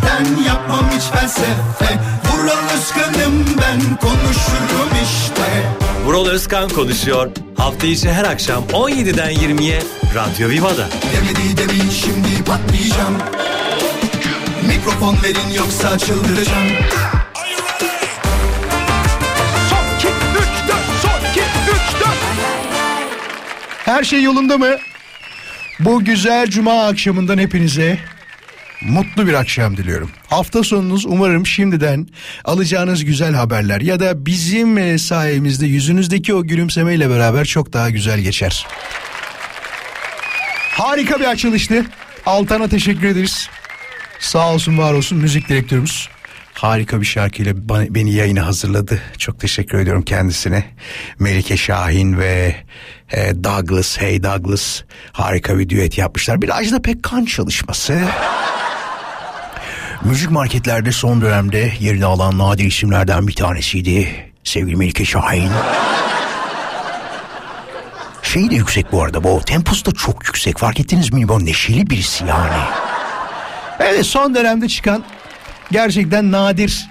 içten yapmam hiç felsefe Vural Özkan'ım ben konuşurum işte Vural Özkan konuşuyor. Hafta içi her akşam 17'den 20'ye Radyo Viva'da. Demedi demin şimdi patlayacağım Mikrofon verin yoksa çıldıracağım Son 2, 3, 4, son 2, 3, 4. Her şey yolunda mı? Bu güzel cuma akşamından hepinize mutlu bir akşam diliyorum. Hafta sonunuz umarım şimdiden alacağınız güzel haberler ya da bizim e, sayemizde yüzünüzdeki o gülümsemeyle beraber çok daha güzel geçer. Harika bir açılıştı. Altan'a teşekkür ederiz. Sağ olsun var olsun müzik direktörümüz. Harika bir şarkıyla beni yayına hazırladı. Çok teşekkür ediyorum kendisine. Melike Şahin ve e, Douglas, Hey Douglas harika bir düet yapmışlar. Bir Ajda Pekkan çalışması. Müzik marketlerde son dönemde yerini alan nadir isimlerden bir tanesiydi. Sevgili Melike Şahin. Şeyi de yüksek bu arada bu temposu da çok yüksek fark ettiniz mi? Bu neşeli birisi yani. Evet son dönemde çıkan gerçekten nadir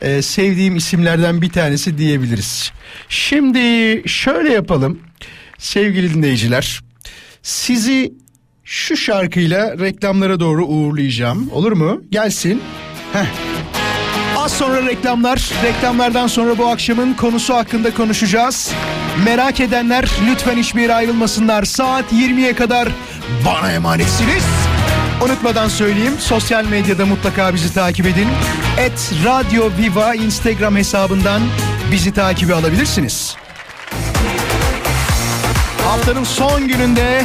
e, sevdiğim isimlerden bir tanesi diyebiliriz. Şimdi şöyle yapalım sevgili dinleyiciler. Sizi şu şarkıyla reklamlara doğru uğurlayacağım. Olur mu? Gelsin. Heh. Az sonra reklamlar. Reklamlardan sonra bu akşamın konusu hakkında konuşacağız. Merak edenler lütfen hiçbir yere ayrılmasınlar. Saat 20'ye kadar bana emanetsiniz. Unutmadan söyleyeyim sosyal medyada mutlaka bizi takip edin. Et Radio Viva Instagram hesabından bizi takibe alabilirsiniz. Haftanın son gününde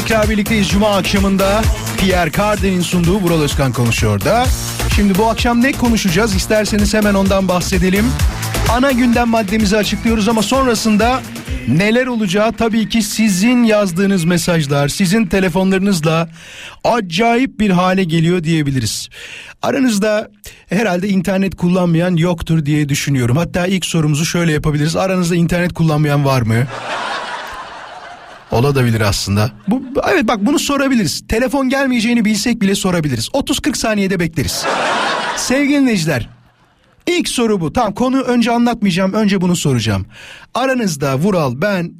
tekrar birlikteyiz Cuma akşamında. Pierre Cardin'in sunduğu Vural Özkan konuşuyor da. Şimdi bu akşam ne konuşacağız? İsterseniz hemen ondan bahsedelim. Ana gündem maddemizi açıklıyoruz ama sonrasında neler olacağı tabii ki sizin yazdığınız mesajlar, sizin telefonlarınızla acayip bir hale geliyor diyebiliriz. Aranızda herhalde internet kullanmayan yoktur diye düşünüyorum. Hatta ilk sorumuzu şöyle yapabiliriz. Aranızda internet kullanmayan var mı? Olabilir aslında. Bu, evet bak bunu sorabiliriz. Telefon gelmeyeceğini bilsek bile sorabiliriz. 30-40 saniyede bekleriz. Sevgili dinleyiciler. İlk soru bu. Tamam konu önce anlatmayacağım. Önce bunu soracağım. Aranızda Vural ben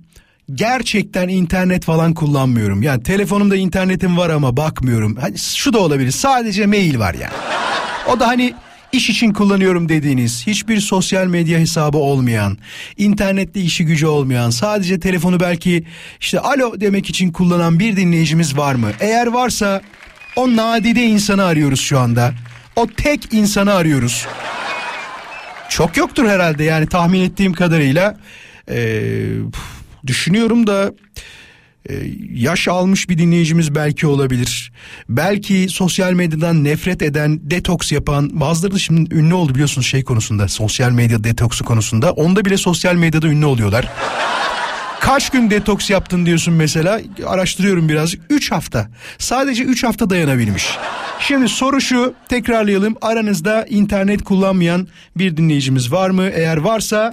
gerçekten internet falan kullanmıyorum. Yani telefonumda internetim var ama bakmıyorum. Hani şu da olabilir. Sadece mail var yani. O da hani iş için kullanıyorum dediğiniz, hiçbir sosyal medya hesabı olmayan, internette işi gücü olmayan, sadece telefonu belki işte alo demek için kullanan bir dinleyicimiz var mı? Eğer varsa o nadide insanı arıyoruz şu anda. O tek insanı arıyoruz. Çok yoktur herhalde yani tahmin ettiğim kadarıyla. Ee, düşünüyorum da e, yaş almış bir dinleyicimiz belki olabilir. Belki sosyal medyadan nefret eden, detoks yapan bazıları da şimdi ünlü oldu biliyorsunuz şey konusunda. Sosyal medya detoksu konusunda. Onda bile sosyal medyada ünlü oluyorlar. Kaç gün detoks yaptın diyorsun mesela araştırıyorum biraz 3 hafta sadece 3 hafta dayanabilmiş. Şimdi soru şu tekrarlayalım aranızda internet kullanmayan bir dinleyicimiz var mı? Eğer varsa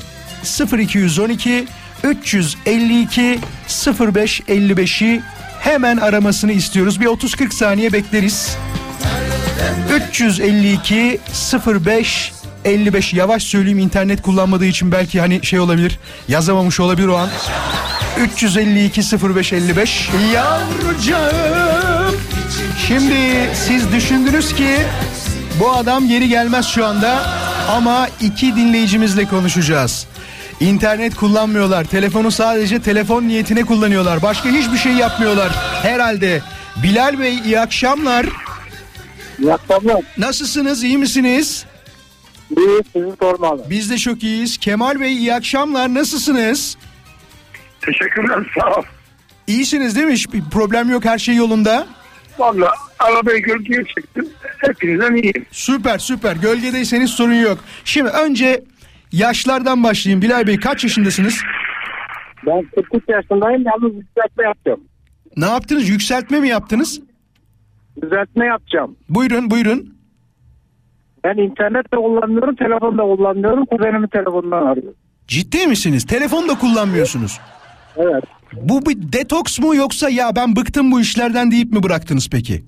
0212 352 0555'i hemen aramasını istiyoruz. Bir 30-40 saniye bekleriz. 352 05 55 yavaş söyleyeyim internet kullanmadığı için belki hani şey olabilir yazamamış olabilir o an. 352 05 55 yavrucağım şimdi siz düşündünüz ki bu adam geri gelmez şu anda ama iki dinleyicimizle konuşacağız İnternet kullanmıyorlar. Telefonu sadece telefon niyetine kullanıyorlar. Başka hiçbir şey yapmıyorlar herhalde. Bilal Bey iyi akşamlar. İyi akşamlar. Nasılsınız? iyi misiniz? İyi sizi sormalı. Biz de çok iyiyiz. Kemal Bey iyi akşamlar. Nasılsınız? Teşekkürler sağ ol. İyisiniz değil mi? Hiçbir problem yok. Her şey yolunda. Valla arabayı gölgeye çektim. Hepinizden iyiyim. Süper süper. Gölgedeyseniz sorun yok. Şimdi önce Yaşlardan başlayayım. Bilal Bey kaç yaşındasınız? Ben 43 yaşındayım yalnız düzeltme yapacağım. Ne yaptınız? Yükseltme mi yaptınız? Düzeltme yapacağım. Buyurun buyurun. Ben internette kullanmıyorum, telefonda kullanmıyorum. Kuzenimin telefonundan arıyorum. Ciddi misiniz? Telefon da kullanmıyorsunuz. Evet. Bu bir detoks mu yoksa ya ben bıktım bu işlerden deyip mi bıraktınız peki?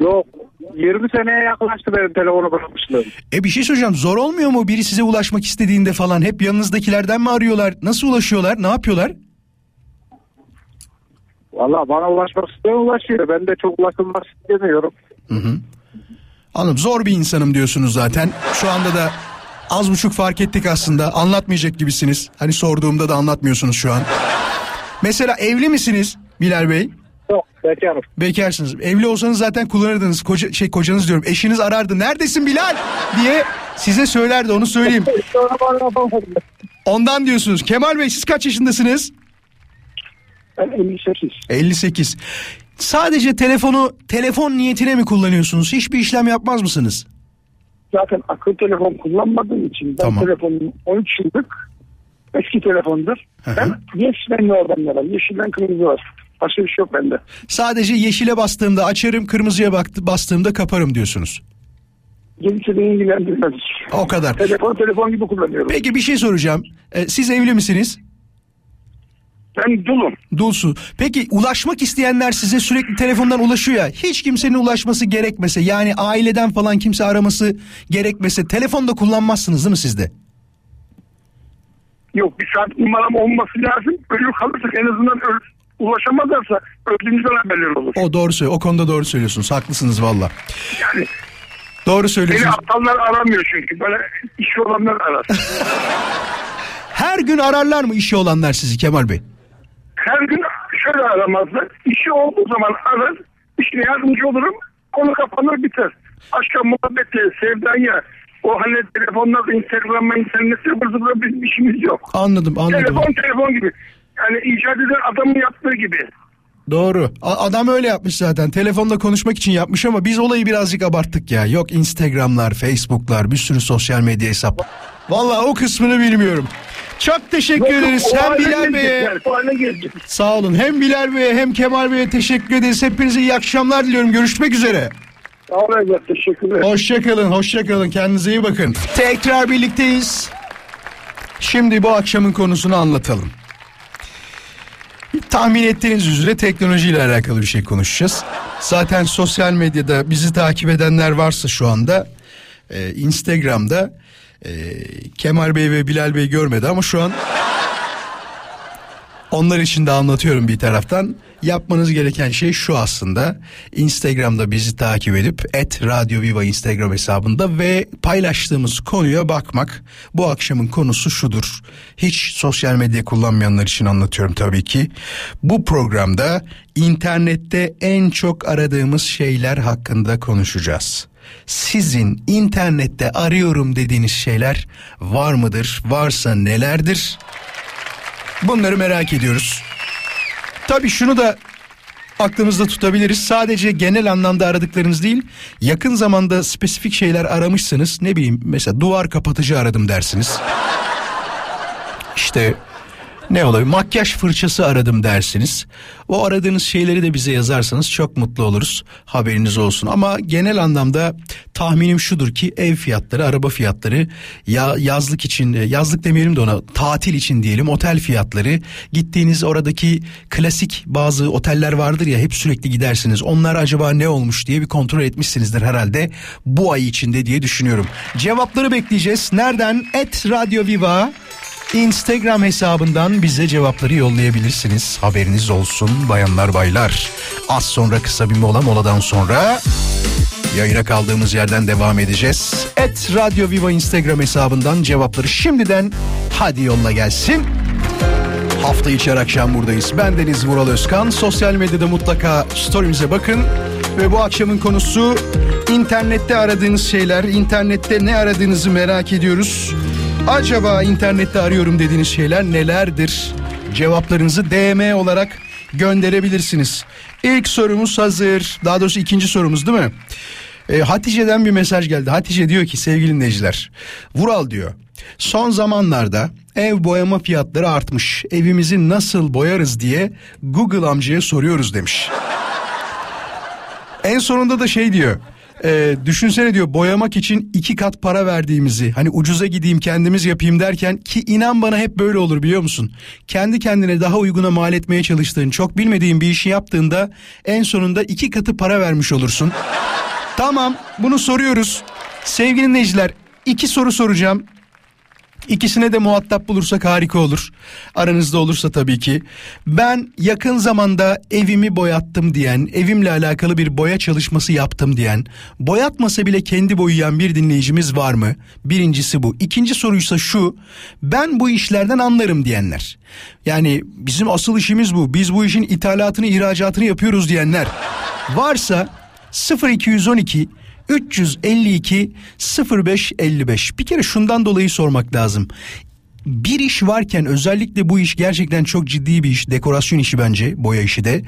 Yok. 20 seneye yaklaştı benim telefonu bırakmışlığım. E bir şey soracağım zor olmuyor mu biri size ulaşmak istediğinde falan hep yanınızdakilerden mi arıyorlar? Nasıl ulaşıyorlar? Ne yapıyorlar? Valla bana ulaşmak isteyen ulaşıyor. Ben de çok ulaşılmak istemiyorum. Anladım zor bir insanım diyorsunuz zaten. Şu anda da az buçuk fark ettik aslında. Anlatmayacak gibisiniz. Hani sorduğumda da anlatmıyorsunuz şu an. Mesela evli misiniz Bilal Bey? Bekarım. Bekarsınız. Evli olsanız zaten kullanırdınız. Koca, şey kocanız diyorum. Eşiniz arardı. Neredesin Bilal? diye size söylerdi onu söyleyeyim. Ondan diyorsunuz. Kemal Bey siz kaç yaşındasınız? Ben 58. 58. Sadece telefonu telefon niyetine mi kullanıyorsunuz? Hiçbir işlem yapmaz mısınız? Zaten akıllı telefon kullanmadığım için ben Tamam. telefonum 13 yıllık eski telefondur. Hı hı. Ben yeşilden oradan var. Yeşilden kırmızı var. Başka bir şey yok bende. Sadece yeşile bastığımda açarım, kırmızıya bastığımda kaparım diyorsunuz. Gerisi beni ilgilendirmez. O kadar. Telefon telefon gibi kullanıyorum. Peki bir şey soracağım. Ee, siz evli misiniz? Ben dulum. Dulsu. Peki ulaşmak isteyenler size sürekli telefondan ulaşıyor ya. Hiç kimsenin ulaşması gerekmese yani aileden falan kimse araması gerekmese telefonda kullanmazsınız değil mi sizde? Yok bir saat numaram olması lazım. Ölü kalırsak en azından öl ulaşamazlarsa öldüğümüzden haberler olur. O doğru söylüyor. O konuda doğru söylüyorsunuz. Haklısınız valla. Yani Doğru beni söylüyorsunuz. aptallar aramıyor çünkü. Böyle işi olanlar arar. Her gün ararlar mı işi olanlar sizi Kemal Bey? Her gün şöyle aramazlar. İşi olduğu zaman arar. İşine yardımcı olurum. Konu kapanır biter. Aşka muhabbeti, sevdaya, o hani telefonlarda Instagram'a, internette zıvır zıvır bir işimiz yok. Anladım anladım. Telefon telefon gibi. Yani icat eden adamın yaptığı gibi. Doğru. A- adam öyle yapmış zaten. Telefonda konuşmak için yapmış ama biz olayı birazcık abarttık ya. Yok Instagram'lar, Facebook'lar, bir sürü sosyal medya hesap. Vallahi o kısmını bilmiyorum. Çok teşekkür ederiz. Hem Bilal Bey'e sağ olun. Hem Bilal Bey'e hem Kemal Bey'e teşekkür ederiz. Hepinize iyi akşamlar diliyorum. Görüşmek üzere. Sağ olun teşekkürler. Hoşçakalın, hoşçakalın. Kendinize iyi bakın. Tekrar birlikteyiz. Şimdi bu akşamın konusunu anlatalım. Tahmin ettiğiniz üzere teknolojiyle alakalı bir şey konuşacağız. Zaten sosyal medyada bizi takip edenler varsa şu anda e, Instagram'da e, Kemal Bey ve Bilal Bey görmedi ama şu an onlar için de anlatıyorum bir taraftan. Yapmanız gereken şey şu aslında. Instagram'da bizi takip edip et Radyo Viva Instagram hesabında ve paylaştığımız konuya bakmak. Bu akşamın konusu şudur. Hiç sosyal medya kullanmayanlar için anlatıyorum tabii ki. Bu programda internette en çok aradığımız şeyler hakkında konuşacağız. Sizin internette arıyorum dediğiniz şeyler var mıdır? Varsa nelerdir? Bunları merak ediyoruz. Tabii şunu da aklımızda tutabiliriz. Sadece genel anlamda aradıklarınız değil, yakın zamanda spesifik şeyler aramışsınız. Ne bileyim mesela duvar kapatıcı aradım dersiniz. İşte ne olabilir? Makyaj fırçası aradım dersiniz. O aradığınız şeyleri de bize yazarsanız çok mutlu oluruz. Haberiniz olsun. Ama genel anlamda tahminim şudur ki ev fiyatları, araba fiyatları, ya yazlık için, yazlık demeyelim de ona tatil için diyelim, otel fiyatları, gittiğiniz oradaki klasik bazı oteller vardır ya hep sürekli gidersiniz. Onlar acaba ne olmuş diye bir kontrol etmişsinizdir herhalde bu ay içinde diye düşünüyorum. Cevapları bekleyeceğiz. Nereden? Et Radio Viva Instagram hesabından bize cevapları yollayabilirsiniz. Haberiniz olsun bayanlar baylar. Az sonra kısa bir mola moladan sonra yayına kaldığımız yerden devam edeceğiz. Et Radyo Viva Instagram hesabından cevapları şimdiden hadi yolla gelsin. Hafta içi akşam buradayız. Ben Deniz Vural Özkan. Sosyal medyada mutlaka story'mize bakın. Ve bu akşamın konusu internette aradığınız şeyler. İnternette ne aradığınızı merak ediyoruz. Acaba internette arıyorum dediğiniz şeyler nelerdir? Cevaplarınızı DM olarak gönderebilirsiniz. İlk sorumuz hazır. Daha doğrusu ikinci sorumuz değil mi? E, Hatice'den bir mesaj geldi. Hatice diyor ki sevgili dinleyiciler. Vural diyor. Son zamanlarda ev boyama fiyatları artmış. Evimizi nasıl boyarız diye Google amcaya soruyoruz demiş. En sonunda da şey diyor. E, düşünsene diyor boyamak için iki kat para verdiğimizi hani ucuza gideyim kendimiz yapayım derken ki inan bana hep böyle olur biliyor musun? Kendi kendine daha uyguna mal etmeye çalıştığın çok bilmediğin bir işi yaptığında en sonunda iki katı para vermiş olursun. tamam bunu soruyoruz. Sevgili dinleyiciler iki soru soracağım. İkisine de muhatap bulursak harika olur. Aranızda olursa tabii ki. Ben yakın zamanda evimi boyattım diyen, evimle alakalı bir boya çalışması yaptım diyen, boyatmasa bile kendi boyayan bir dinleyicimiz var mı? Birincisi bu. İkinci soruysa şu, ben bu işlerden anlarım diyenler. Yani bizim asıl işimiz bu. Biz bu işin ithalatını, ihracatını yapıyoruz diyenler. Varsa 0212 352 0555 bir kere şundan dolayı sormak lazım. Bir iş varken özellikle bu iş gerçekten çok ciddi bir iş dekorasyon işi bence boya işi de.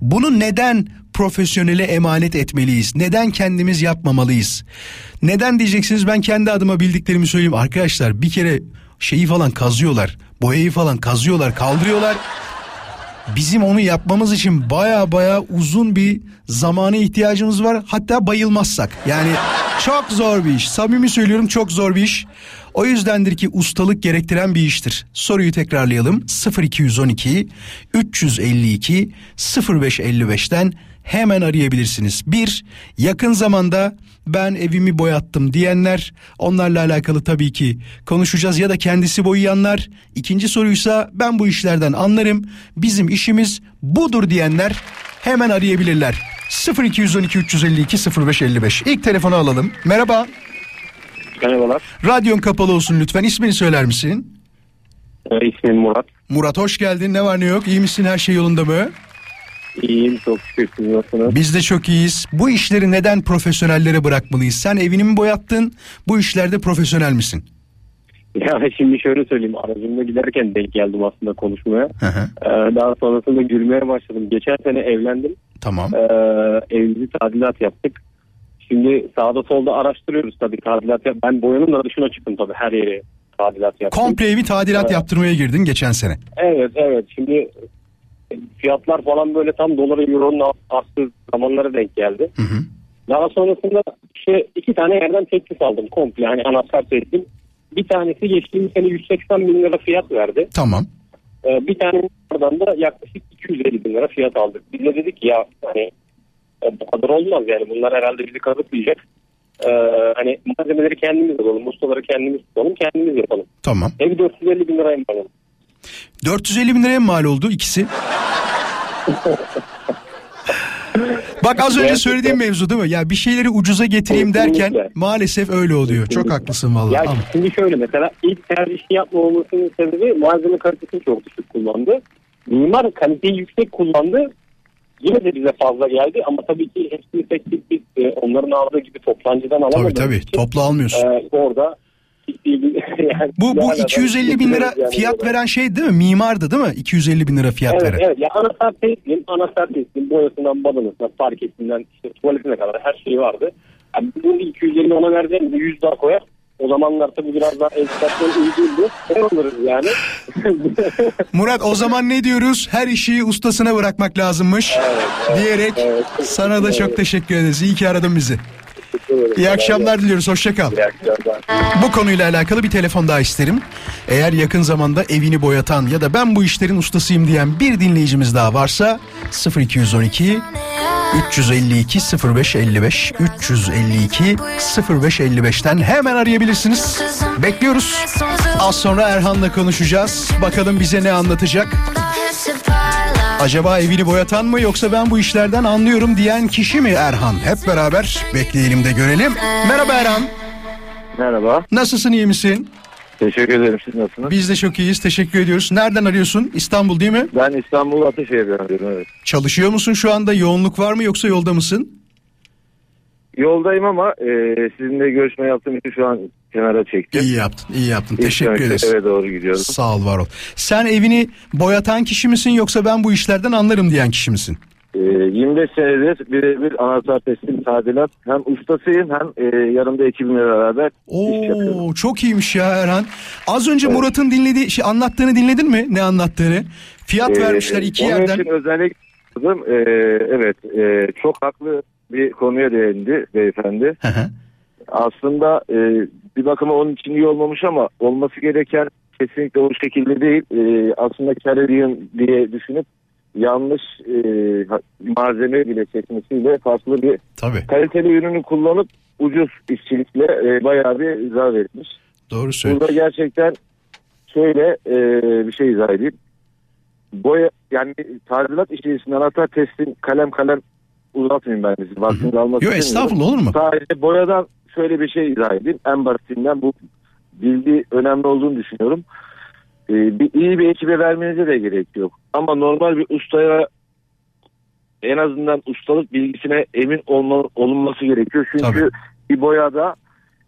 Bunu neden profesyonele emanet etmeliyiz? Neden kendimiz yapmamalıyız? Neden diyeceksiniz ben kendi adıma bildiklerimi söyleyeyim. Arkadaşlar bir kere şeyi falan kazıyorlar boyayı falan kazıyorlar kaldırıyorlar bizim onu yapmamız için baya baya uzun bir zamana ihtiyacımız var. Hatta bayılmazsak. Yani çok zor bir iş. Samimi söylüyorum çok zor bir iş. O yüzdendir ki ustalık gerektiren bir iştir. Soruyu tekrarlayalım. 0212 352 0555'ten hemen arayabilirsiniz. Bir, yakın zamanda ben evimi boyattım diyenler onlarla alakalı tabii ki konuşacağız ya da kendisi boyayanlar. İkinci soruysa ben bu işlerden anlarım bizim işimiz budur diyenler hemen arayabilirler. 0212 352 0555 İlk telefonu alalım. Merhaba. Merhabalar. Radyon kapalı olsun lütfen. İsmini söyler misin? Ee, ismim Murat. Murat hoş geldin. Ne var ne yok? İyi misin? Her şey yolunda mı? İyiyim çok şükür siz nasılsınız? Biz de çok iyiyiz. Bu işleri neden profesyonellere bırakmalıyız? Sen evini mi boyattın? Bu işlerde profesyonel misin? Ya şimdi şöyle söyleyeyim aracımda giderken denk geldim aslında konuşmaya. Hı hı. Ee, daha sonrasında gülmeye başladım. Geçen sene evlendim. Tamam. Ee, evimizi tadilat yaptık. Şimdi sağda solda araştırıyoruz tabii tadilat yap. Ben boyanın da dışına çıktım tabii her yeri tadilat yaptım. Komple evi tadilat Evet. yaptırmaya girdin geçen sene. Evet evet şimdi fiyatlar falan böyle tam dolara euronun arttığı zamanlara denk geldi. Hı hı. Daha sonrasında işte iki tane yerden teklif aldım komple hani anahtar teslim. Bir tanesi geçtiğimiz sene 180 bin lira fiyat verdi. Tamam. Ee, bir tane oradan da yaklaşık 250 bin lira fiyat aldık. Biz de dedik ya hani e, bu kadar olmaz yani bunlar herhalde bizi kazıklayacak. Ee, hani malzemeleri kendimiz alalım, ustaları kendimiz tutalım, kendimiz yapalım. Tamam. Evi 450 bin liraya mı alalım? 450 bin liraya mal oldu ikisi? Bak az önce söylediğim mevzu değil mi? Ya bir şeyleri ucuza getireyim derken Kesinlikle. maalesef öyle oluyor. Çok haklısın vallahi. Ya Ama- şimdi şöyle mesela ilk tercih yapmamasının sebebi malzeme kalitesini çok düşük kullandı. Mimar kaliteyi yüksek kullandı. Yine de bize fazla geldi ama tabii ki hepsini tek tek biz e, onların aldığı gibi toplancıdan Tabii alamadığımız tabii. için, Toplu almıyorsun. e, orada yani Bu bu hala da 250 bin lira yani fiyat veren şey değil mi? Mimardı değil mi? 250 bin lira fiyat Evet veren. evet ya anahtar teslim, anahtar teslim, boyasından badanasına, parketinden işte tuvaletine kadar her şey vardı. Yani bunu 250 ona vereceğimiz 100 daha koyar. O zamanlar tabii biraz daha enflasyon uygundu. Ne alırız yani? Murat o zaman ne diyoruz? Her işi ustasına bırakmak lazımmış diyerek evet. sana da çok Evet. teşekkür ederiz. İyi ki aradın bizi. İyi akşamlar diliyoruz. Hoşça kal. İyi akşamlar. Bu konuyla alakalı bir telefon daha isterim. Eğer yakın zamanda evini boyatan ya da ben bu işlerin ustasıyım diyen bir dinleyicimiz daha varsa 0212 352 0555 352 0555'ten hemen arayabilirsiniz. Bekliyoruz. Az sonra Erhan'la konuşacağız. Bakalım bize ne anlatacak. Acaba evini boyatan mı yoksa ben bu işlerden anlıyorum diyen kişi mi Erhan? Hep beraber bekleyelim de görelim. Merhaba Erhan. Merhaba. Nasılsın iyi misin? Teşekkür ederim. Siz nasılsınız? Biz de çok iyiyiz. Teşekkür ediyoruz. Nereden arıyorsun? İstanbul değil mi? Ben İstanbul Ataşehir'den arıyorum evet. Çalışıyor musun şu anda? Yoğunluk var mı yoksa yolda mısın? Yoldayım ama e, sizinle görüşme yaptığım için şu an kenara çektim. İyi yaptın. iyi yaptın. İlk Teşekkür ederiz. Eve doğru gidiyorum. Sağ ol var ol. Sen evini boyatan kişi misin yoksa ben bu işlerden anlarım diyen kişi misin? Ee, 25 senedir birebir anahtar teslim tadilat. Hem ustasıyım hem e, yanımda ekibimle beraber iş yapıyorum. Oo çok iyiymiş ya Erhan. Az önce Murat'ın dinlediği şey anlattığını dinledin mi? Ne anlattığını? Fiyat Ee, vermişler iki onun yerden. için özellikle dedim, e, evet e, çok haklı bir konuya değindi beyefendi. Hı hı. Aslında e, bir bakıma onun için iyi olmamış ama olması gereken kesinlikle o şekilde değil. E, aslında kar edeyim diye düşünüp yanlış e, malzeme bile çekmesiyle farklı bir Tabii. kaliteli ürünü kullanıp ucuz işçilikle e, bayağı bir izah etmiş. Doğru söylüyorsun. Burada gerçekten şöyle e, bir şey izah edeyim. Boya yani tadilat içerisinde anahtar testin kalem kalem uzatmayayım ben sizi. Vaktinizi almak Yo istemiyorum. estağfurullah olur mu? Sadece boyadan şöyle bir şey izah edeyim. En basitinden bu bilgi önemli olduğunu düşünüyorum. Ee, bir iyi bir ekibe vermenize de gerek yok. Ama normal bir ustaya en azından ustalık bilgisine emin olma, olunması gerekiyor. Çünkü Tabii. bir boyada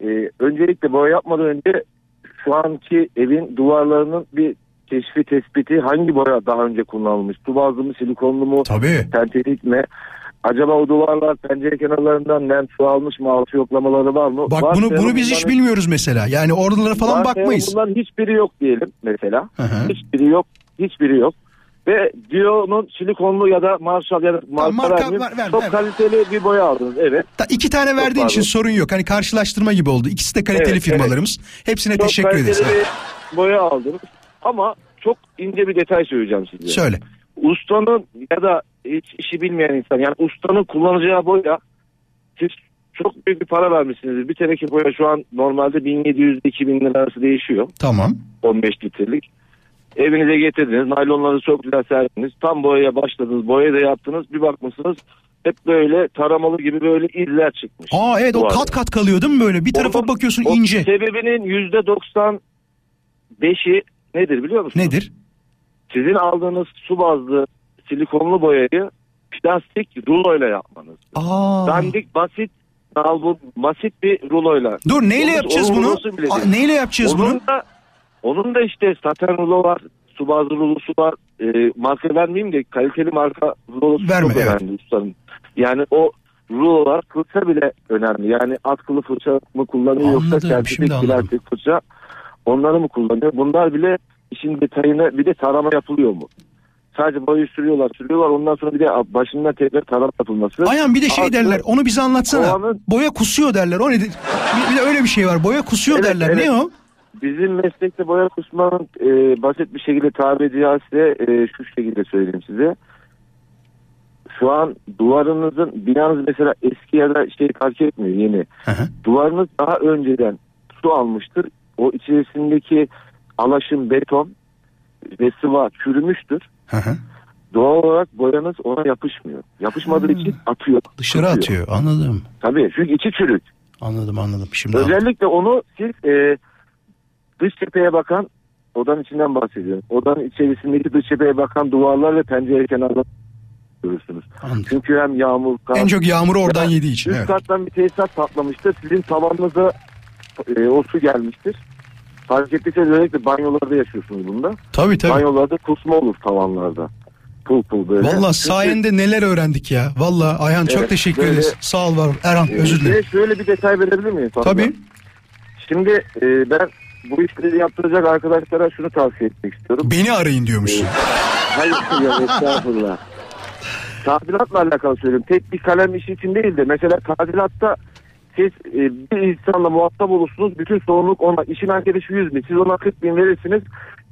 e, öncelikle boya yapmadan önce şu anki evin duvarlarının bir keşfi tespiti hangi boya daha önce kullanılmış? Su bazlı mı, silikonlu mu, Tabii. sentetik mi? Acaba o duvarlar pencere kenarlarından nem su almış mı? Altı yoklamaları var mı? Bak Varsa bunu bunu biz hiç bilmiyoruz mesela. Yani oralara falan varsa bakmayız. Bunların hiçbiri yok diyelim mesela. Hı hı. Hiçbiri yok. Hiçbiri yok. Ve Dio'nun silikonlu ya da Marshall ya da marka, marka vermeyeyim. ver- ver- çok ver. kaliteli bir boya aldınız. Evet. Da iki tane verdiğin için sorun yok. Hani karşılaştırma gibi oldu. İkisi de kaliteli Evet, firmalarımız. Hepsine Çok teşekkür kaliteli ederiz. bir boya aldınız. Ama çok ince bir detay söyleyeceğim size. Söyle. ustanın ya da hiç işi bilmeyen insan yani ustanın kullanacağı boya siz çok büyük bir para vermişsiniz. Bir teneke boya şu an normalde 1700-2000 lira arası değişiyor. Tamam. 15 litrelik. Evinize getirdiniz. Naylonları çok güzel serdiniz. Tam boyaya başladınız. Boyayı da yaptınız. Bir bakmışsınız hep böyle taramalı gibi böyle izler çıkmış. Aa evet o kat kat kalıyor değil mi böyle? Bir tarafa Onun- bakıyorsun o ince. Sebebinin %95'i nedir biliyor musunuz? Nedir? Sizin aldığınız su bazlı silikonlu boyayı plastik ruloyla yapmanız. Aa. Dandik basit nalbur basit bir ruloyla. Dur neyle Onun- yapacağız bunu? Aa, neyle yapacağız onun bunu? Da, onun da işte saten rulo var. Su bazlı rulosu var. E, marka vermeyeyim de kaliteli marka rulosu Verme, çok evet. önemli ustanın. Yani o rulolar fırça bile önemli. Yani atkılı fırça mı kullanıyor Anladım, yoksa plastik fırça onları mı kullanıyor? Bunlar bile işin detayına bir de tarama yapılıyor mu? Sadece boyu sürüyorlar sürüyorlar ondan sonra bir de başından tekrar tarama yapılması. Ayhan bir de şey Artı- derler onu bize anlatsana. Kovanın- Boya kusuyor derler. O? Bir, bir de öyle bir şey var. Boya kusuyor Evet, derler. evet. Ne o? Bizim meslekte boya kusmanın e, basit bir şekilde tabiri caizse e, şu şekilde söyleyeyim size. Şu an duvarınızın binanız mesela eski ya da şey fark etmiyor yeni. Hı hı. Duvarınız daha önceden su almıştır. O içerisindeki alaşım beton ve sıva çürümüştür. Hı hı. Doğal olarak boyanız ona yapışmıyor. Yapışmadığı için atıyor. Dışarı tutuyor. atıyor. Anladım. Tabii çünkü içi çürük. Anladım anladım. Şimdi anladım. Özellikle onu siz e, dış cepheye bakan odanın içinden bahsediyorum. Odanın içerisindeki dış cepheye bakan duvarlar ve pencere kenarları görürsünüz. Anladım. Çünkü hem yağmur, kar, En çok yağmuru oradan yediği için. üst Evet. kattan bir tesisat patlamıştır. Sizin tavanınıza e, o su gelmiştir. Fark ettiyseniz özellikle banyolarda yaşıyorsunuz bunda. Tabii tabii. Banyolarda kusma olur tavanlarda. Pul pul böyle. Valla sayende neler öğrendik ya. Valla Ayhan çok Evet, teşekkür böyle- ederiz. Sağ ol var. Erhan Ee, özür dilerim. şöyle bir detay verebilir miyim? sonra? Tabii. Şimdi e, ben bu işleri yaptıracak arkadaşlara şunu tavsiye etmek istiyorum. Beni arayın diyormuşsun. Hayır ya estağfurullah. Tadilatla alakalı söylüyorum. Tek bir kalem işi için değil de mesela tadilatta siz e, bir insanla muhatap olursunuz. Bütün sorumluluk ona. İşin arkadaşı 100 bin. Siz ona 40 bin verirsiniz.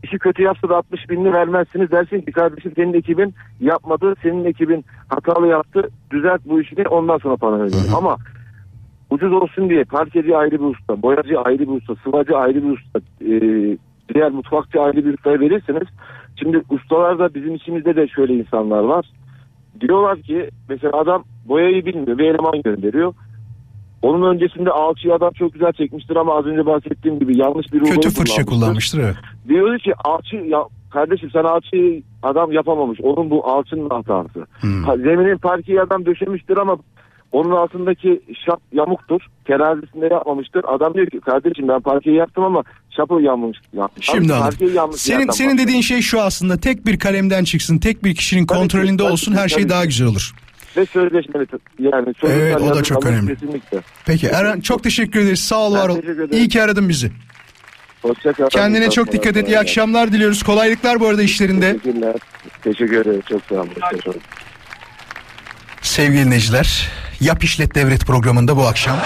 İşi kötü yapsa da 60 binini vermezsiniz. Dersin ki kardeşim senin ekibin yapmadı. Senin ekibin hatalı yaptı. Düzelt bu işini ondan sonra para verin. Ama ucuz olsun diye parkeci ayrı bir usta, boyacı ayrı bir usta, sıvacı ayrı bir usta, e, diğer mutfakçı ayrı bir ustaya verirseniz şimdi ustalarda bizim içimizde de şöyle insanlar var. Diyorlar ki mesela adam boyayı bilmiyor bir eleman gönderiyor. Onun öncesinde alçıyı adam çok güzel çekmiştir ama az önce bahsettiğim gibi yanlış bir Kötü fırça kullanmıştır. evet. Diyordu ki alçı ya kardeşim sen alçıyı adam yapamamış. Onun bu alçının hatası. Hmm. Ha, zeminin parkeyi adam döşemiştir ama Onun altındaki şap yamuktur. Terazisinde yapmamıştır. Adam diyor ki kardeşim ben parkeyi yaptım ama şapı yanmış. yapmış. Şimdi Abi, yanmış Senin senin dediğin şey şu aslında tek bir kalemden çıksın, tek bir kişinin Tabii kontrolünde olsun her şey daha güzel olur. Ve sözleşmeli yani. sözleşmeli Evet, o da çok önemli. Kesinlikle. Peki Eren çok teşekkür ederiz. Sağ ol var ol. İyi ki aradın bizi. Hoşçakal. Kendine çok dikkat et. İyi akşamlar diliyoruz. Kolaylıklar bu arada işlerinde. Teşekkürler. Teşekkür ederim. Çok sağ olun. Sevgili dinleyiciler, Yap İşlet Devret programında bu akşam.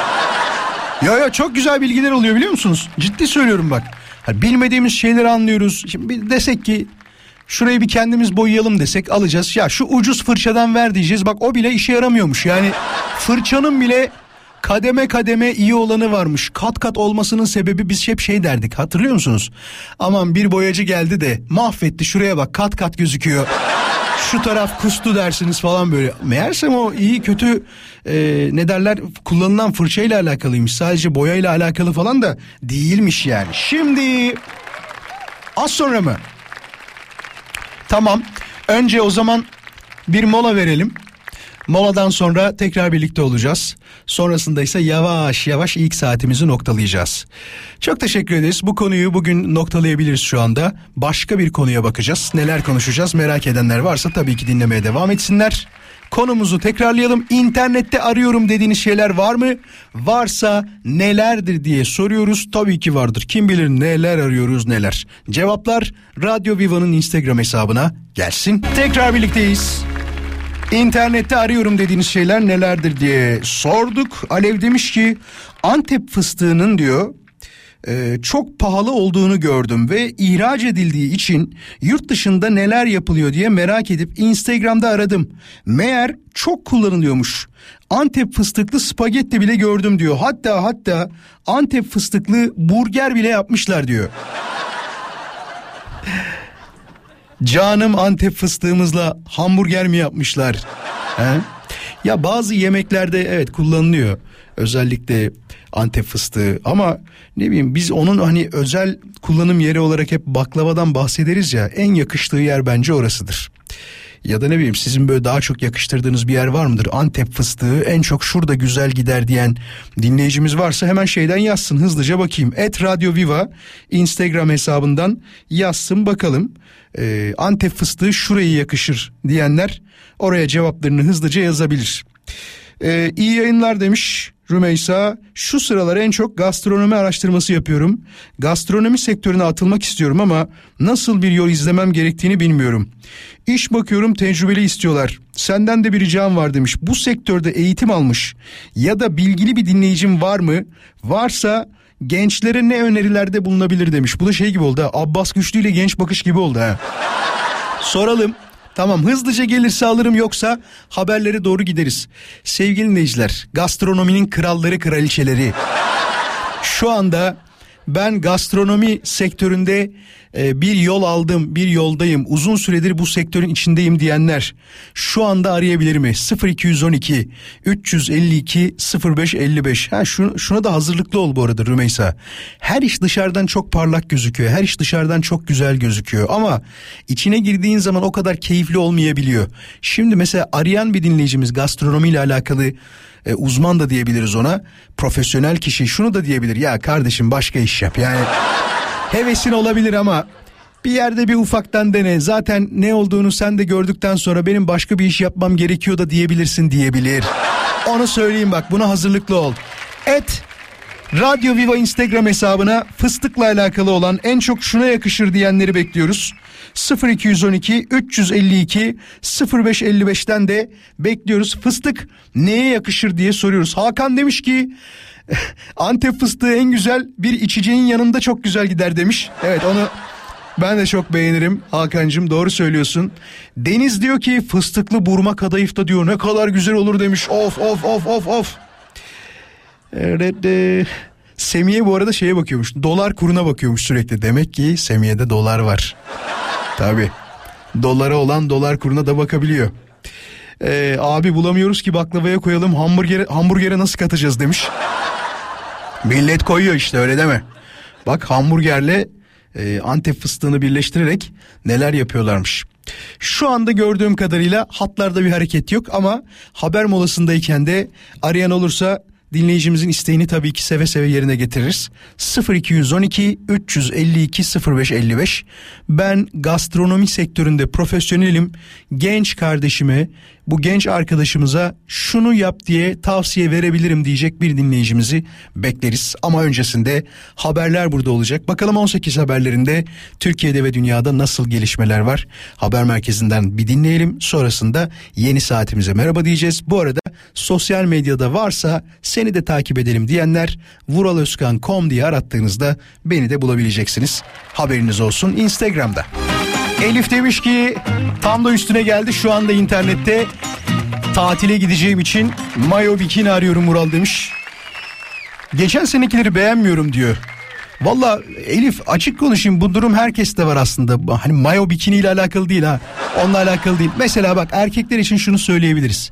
Ya ya çok güzel bilgiler oluyor biliyor musunuz? Ciddi söylüyorum bak. Hani bilmediğimiz şeyleri anlıyoruz. Şimdi desek ki şurayı bir kendimiz boyayalım desek alacağız. Ya şu ucuz fırçadan ver diyeceğiz. Bak o bile işe yaramıyormuş. Yani fırçanın bile kademe kademe iyi olanı varmış. Kat kat olmasının sebebi biz hep şey derdik. Hatırlıyor musunuz? Aman bir boyacı geldi de mahvetti şuraya bak kat kat gözüküyor şu taraf kustu dersiniz falan böyle. Meğersem o iyi kötü e, ne derler kullanılan fırçayla alakalıymış. Sadece boyayla alakalı falan da değilmiş yani. Şimdi az sonra mı? Tamam. Önce o zaman bir mola verelim. Moladan sonra tekrar birlikte olacağız. Sonrasında ise yavaş yavaş ilk saatimizi noktalayacağız. Çok teşekkür ederiz. Bu konuyu bugün noktalayabiliriz şu anda. Başka bir konuya bakacağız. Neler konuşacağız merak edenler varsa tabii ki dinlemeye devam etsinler. Konumuzu tekrarlayalım. İnternette arıyorum dediğiniz şeyler var mı? Varsa nelerdir diye soruyoruz. Tabii ki vardır. Kim bilir neler arıyoruz neler. Cevaplar Radyo Viva'nın Instagram hesabına gelsin. Tekrar birlikteyiz. İnternette arıyorum dediğiniz şeyler nelerdir diye sorduk. Alev demiş ki Antep fıstığının diyor e, çok pahalı olduğunu gördüm ve ihraç edildiği için yurt dışında neler yapılıyor diye merak edip Instagram'da aradım. Meğer çok kullanılıyormuş. Antep fıstıklı spagetti bile gördüm diyor. Hatta hatta Antep fıstıklı burger bile yapmışlar diyor. Canım Antep fıstığımızla hamburger mi yapmışlar? He? Ya bazı yemeklerde evet kullanılıyor. Özellikle Antep fıstığı ama ne bileyim biz onun hani özel kullanım yeri olarak hep baklavadan bahsederiz ya en yakıştığı yer bence orasıdır. Ya da ne bileyim sizin böyle daha çok yakıştırdığınız bir yer var mıdır? Antep fıstığı en çok şurada güzel gider diyen dinleyicimiz varsa hemen şeyden yazsın hızlıca bakayım. Et Radio Viva Instagram hesabından yazsın bakalım. Ee, Antep fıstığı şuraya yakışır diyenler oraya cevaplarını hızlıca yazabilir. Ee, iyi yayınlar demiş Rümeysa. Şu sıralar en çok gastronomi araştırması yapıyorum. Gastronomi sektörüne atılmak istiyorum ama nasıl bir yol izlemem gerektiğini bilmiyorum. İş bakıyorum tecrübeli istiyorlar. Senden de bir ricam var demiş. Bu sektörde eğitim almış ya da bilgili bir dinleyicim var mı? Varsa gençlere ne önerilerde bulunabilir demiş. Bu da şey gibi oldu ha. Abbas Güçlü ile genç bakış gibi oldu ha. Soralım. Tamam hızlıca gelirse alırım yoksa haberlere doğru gideriz. Sevgili dinleyiciler gastronominin kralları kraliçeleri. Şu anda ben gastronomi sektöründe e, bir yol aldım, bir yoldayım. Uzun süredir bu sektörün içindeyim diyenler şu anda arayabilir mi? 0212 352 0555. Ha şunu, şuna da hazırlıklı ol bu arada Rümeysa. Her iş dışarıdan çok parlak gözüküyor. Her iş dışarıdan çok güzel gözüküyor ama içine girdiğin zaman o kadar keyifli olmayabiliyor. Şimdi mesela arayan bir dinleyicimiz gastronomiyle alakalı e, uzman da diyebiliriz ona. Profesyonel kişi şunu da diyebilir. Ya kardeşim başka iş yap. Yani hevesin olabilir ama bir yerde bir ufaktan dene. Zaten ne olduğunu sen de gördükten sonra benim başka bir iş yapmam gerekiyor da diyebilirsin diyebilir. Onu söyleyeyim bak buna hazırlıklı ol. Et Radyo Viva Instagram hesabına fıstıkla alakalı olan en çok şuna yakışır diyenleri bekliyoruz. 0212 352 0555'ten de bekliyoruz. Fıstık neye yakışır diye soruyoruz. Hakan demiş ki Antep fıstığı en güzel bir içeceğin yanında çok güzel gider demiş. Evet onu ben de çok beğenirim Hakan'cığım doğru söylüyorsun. Deniz diyor ki fıstıklı burma kadayıfta diyor ne kadar güzel olur demiş. Of of of of of. Evet, e, Semiye bu arada şeye bakıyormuş. Dolar kuruna bakıyormuş sürekli. Demek ki Semiye'de dolar var. Tabi. Dolara olan dolar kuruna da bakabiliyor. Ee, abi bulamıyoruz ki baklavaya koyalım hamburgere, hamburgere nasıl katacağız demiş. Millet koyuyor işte öyle deme. Bak hamburgerle e, Antep fıstığını birleştirerek neler yapıyorlarmış. Şu anda gördüğüm kadarıyla hatlarda bir hareket yok ama haber molasındayken de arayan olursa dinleyicimizin isteğini tabii ki seve seve yerine getiririz. 0212 352 0555 ben gastronomi sektöründe profesyonelim. Genç kardeşime bu genç arkadaşımıza şunu yap diye tavsiye verebilirim diyecek bir dinleyicimizi bekleriz. Ama öncesinde haberler burada olacak. Bakalım 18 haberlerinde Türkiye'de ve dünyada nasıl gelişmeler var? Haber merkezinden bir dinleyelim. Sonrasında yeni saatimize merhaba diyeceğiz. Bu arada sosyal medyada varsa seni de takip edelim diyenler vuraloskan.com diye arattığınızda beni de bulabileceksiniz. Haberiniz olsun Instagram'da. Elif demiş ki tam da üstüne geldi şu anda internette tatile gideceğim için mayo bikini arıyorum Mural demiş. Geçen senekileri beğenmiyorum diyor. Valla Elif açık konuşayım bu durum herkeste var aslında. Hani mayo bikini ile alakalı değil ha. Onunla alakalı değil. Mesela bak erkekler için şunu söyleyebiliriz.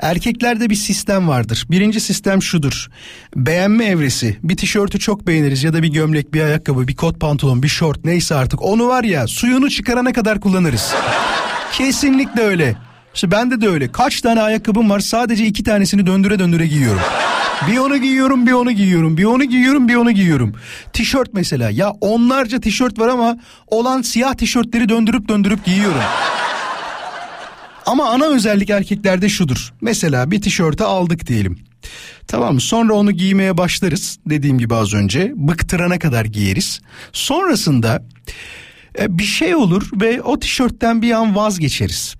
Erkeklerde bir sistem vardır. Birinci sistem şudur. Beğenme evresi. Bir tişörtü çok beğeniriz ya da bir gömlek, bir ayakkabı, bir kot pantolon, bir şort neyse artık. Onu var ya suyunu çıkarana kadar kullanırız. Kesinlikle öyle. İşte bende de öyle. Kaç tane ayakkabım var sadece iki tanesini döndüre döndüre giyiyorum. Bir onu giyiyorum bir onu giyiyorum bir onu giyiyorum bir onu giyiyorum. Tişört mesela ya onlarca tişört var ama olan siyah tişörtleri döndürüp döndürüp giyiyorum. Ama ana özellik erkeklerde şudur. Mesela bir tişörtü aldık diyelim. Tamam sonra onu giymeye başlarız dediğim gibi az önce bıktırana kadar giyeriz. Sonrasında e, bir şey olur ve o tişörtten bir an vazgeçeriz.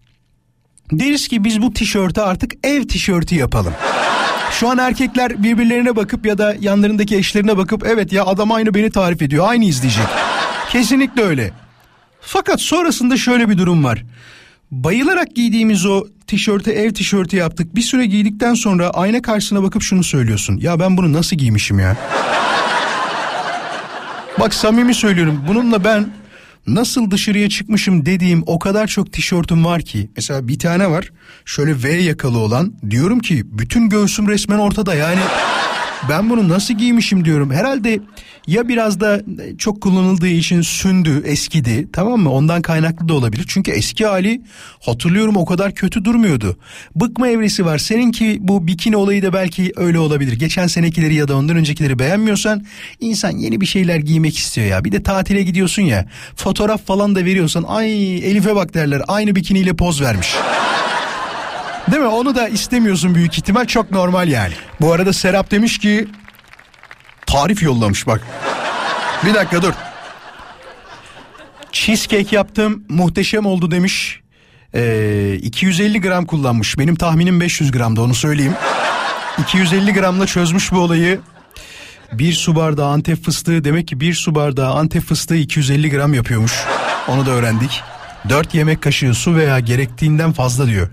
Deriz ki biz bu tişörtü artık ev tişörtü yapalım. Şu an erkekler birbirlerine bakıp ya da yanlarındaki eşlerine bakıp evet ya adam aynı beni tarif ediyor aynı izleyecek. Kesinlikle öyle. Fakat sonrasında şöyle bir durum var. Bayılarak giydiğimiz o tişörtü ev tişörtü yaptık. Bir süre giydikten sonra ayna karşısına bakıp şunu söylüyorsun. Ya ben bunu nasıl giymişim ya? Bak samimi söylüyorum. Bununla ben nasıl dışarıya çıkmışım dediğim o kadar çok tişörtüm var ki. Mesela bir tane var şöyle V yakalı olan diyorum ki bütün göğsüm resmen ortada yani ben bunu nasıl giymişim diyorum. Herhalde ya biraz da çok kullanıldığı için sündü, eskidi tamam mı? Ondan kaynaklı da olabilir. Çünkü eski hali hatırlıyorum o kadar kötü durmuyordu. Bıkma evresi var. Seninki bu bikini olayı da belki öyle olabilir. Geçen senekileri ya da ondan öncekileri beğenmiyorsan insan yeni bir şeyler giymek istiyor ya. Bir de tatile gidiyorsun ya. Fotoğraf falan da veriyorsan ay Elif'e bak derler. Aynı bikiniyle poz vermiş. Değil mi? Onu da istemiyorsun büyük ihtimal. Çok normal yani. Bu arada Serap demiş ki tarif yollamış bak. Bir dakika dur. Cheesecake yaptım muhteşem oldu demiş. Ee, 250 gram kullanmış. Benim tahminim 500 gramda onu söyleyeyim. 250 gramla çözmüş bu olayı. Bir su bardağı antep fıstığı demek ki bir su bardağı antep fıstığı 250 gram yapıyormuş. Onu da öğrendik. 4 yemek kaşığı su veya gerektiğinden fazla diyor.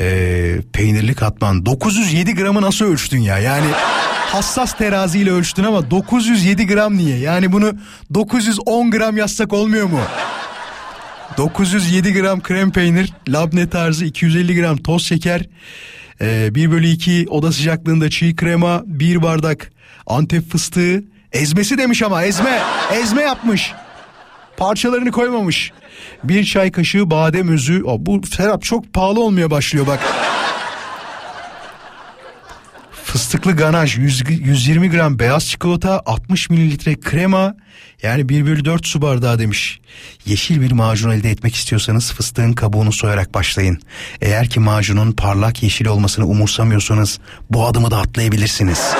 Ee, peynirli katman 907 gramı nasıl ölçtün ya yani hassas teraziyle ölçtün ama 907 gram niye yani bunu 910 gram yazsak olmuyor mu 907 gram krem peynir labne tarzı 250 gram toz şeker e, 1 bölü 2 oda sıcaklığında çiğ krema 1 bardak antep fıstığı ezmesi demiş ama ezme ezme yapmış parçalarını koymamış. Bir çay kaşığı badem özü. O, bu Serap çok pahalı olmaya başlıyor bak. Fıstıklı ganaj 100, 120 gram beyaz çikolata 60 mililitre krema yani 1 bölü 4 su bardağı demiş. Yeşil bir macun elde etmek istiyorsanız fıstığın kabuğunu soyarak başlayın. Eğer ki macunun parlak yeşil olmasını umursamıyorsanız bu adımı da atlayabilirsiniz.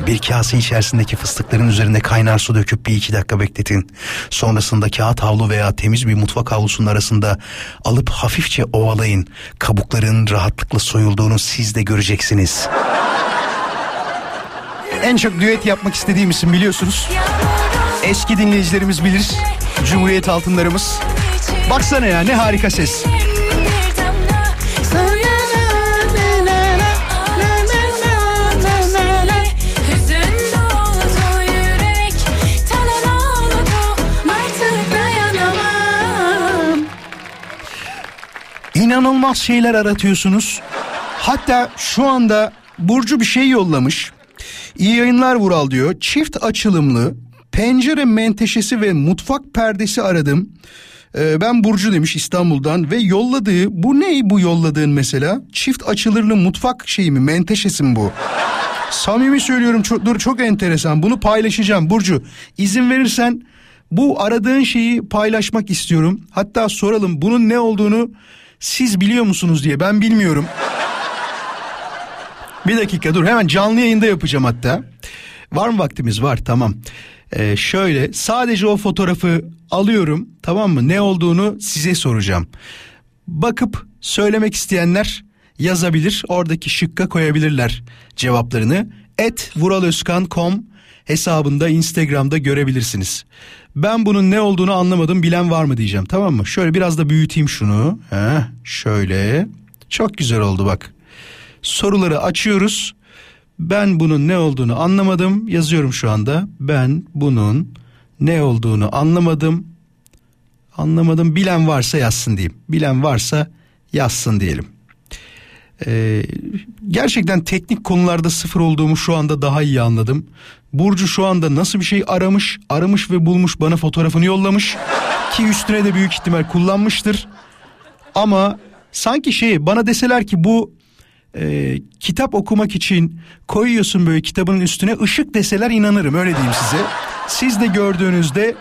Bir kase içerisindeki fıstıkların üzerine kaynar su döküp bir iki dakika bekletin. Sonrasında kağıt havlu veya temiz bir mutfak havlusunun arasında alıp hafifçe ovalayın. Kabukların rahatlıkla soyulduğunu siz de göreceksiniz. En çok düet yapmak istediğim isim biliyorsunuz. Eski dinleyicilerimiz bilir. Cumhuriyet altınlarımız. Baksana ya ne harika ses. İnanılmaz şeyler aratıyorsunuz. Hatta şu anda Burcu bir şey yollamış. İyi yayınlar Vural diyor. Çift açılımlı Pencere menteşesi ve mutfak perdesi aradım. Ee, ben Burcu demiş İstanbul'dan ve yolladığı bu ne bu yolladığın mesela? Çift açılırlı mutfak şeyi mi menteşesi mi bu? Samimi söylüyorum çok, dur çok enteresan bunu paylaşacağım Burcu. izin verirsen bu aradığın şeyi paylaşmak istiyorum. Hatta soralım bunun ne olduğunu siz biliyor musunuz diye ben bilmiyorum. Bir dakika dur hemen canlı yayında yapacağım hatta. Var mı vaktimiz? Var tamam. Ee, şöyle sadece o fotoğrafı alıyorum tamam mı? Ne olduğunu size soracağım. Bakıp söylemek isteyenler yazabilir. Oradaki şıkka koyabilirler cevaplarını. Et vuraloskan.com hesabında Instagram'da görebilirsiniz. Ben bunun ne olduğunu anlamadım bilen var mı diyeceğim tamam mı? Şöyle biraz da büyüteyim şunu. Heh, şöyle çok güzel oldu bak. Soruları açıyoruz. Ben bunun ne olduğunu anlamadım. Yazıyorum şu anda. Ben bunun ne olduğunu anlamadım. Anlamadım. Bilen varsa yazsın diyeyim. Bilen varsa yazsın diyelim. Ee, gerçekten teknik konularda sıfır olduğumu şu anda daha iyi anladım. Burcu şu anda nasıl bir şey aramış, aramış ve bulmuş bana fotoğrafını yollamış. Ki üstüne de büyük ihtimal kullanmıştır. Ama sanki şey bana deseler ki bu e, kitap okumak için koyuyorsun böyle kitabın üstüne ışık deseler inanırım öyle diyeyim size. Siz de gördüğünüzde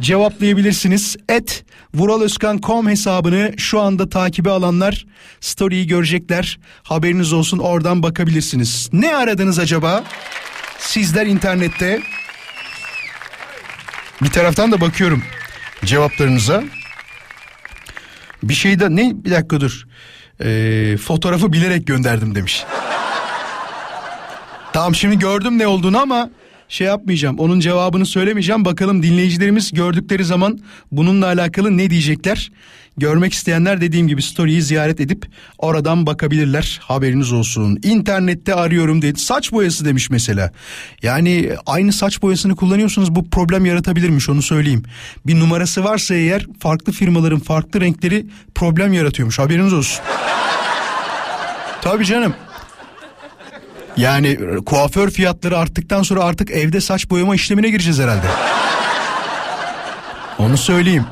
cevaplayabilirsiniz. Et vuraloskan.com hesabını şu anda takibe alanlar story'yi görecekler. Haberiniz olsun oradan bakabilirsiniz. Ne aradınız acaba? Sizler internette. Bir taraftan da bakıyorum cevaplarınıza. Bir şey de ne bir dakika dur. Ee, fotoğrafı bilerek gönderdim demiş. Tamam şimdi gördüm ne olduğunu ama şey yapmayacağım. Onun cevabını söylemeyeceğim. Bakalım dinleyicilerimiz gördükleri zaman bununla alakalı ne diyecekler? Görmek isteyenler dediğim gibi story'yi ziyaret edip oradan bakabilirler. Haberiniz olsun. İnternette arıyorum dedi. Saç boyası demiş mesela. Yani aynı saç boyasını kullanıyorsunuz bu problem yaratabilirmiş onu söyleyeyim. Bir numarası varsa eğer farklı firmaların farklı renkleri problem yaratıyormuş. Haberiniz olsun. Tabii canım. Yani kuaför fiyatları arttıktan sonra artık evde saç boyama işlemine gireceğiz herhalde. Onu söyleyeyim.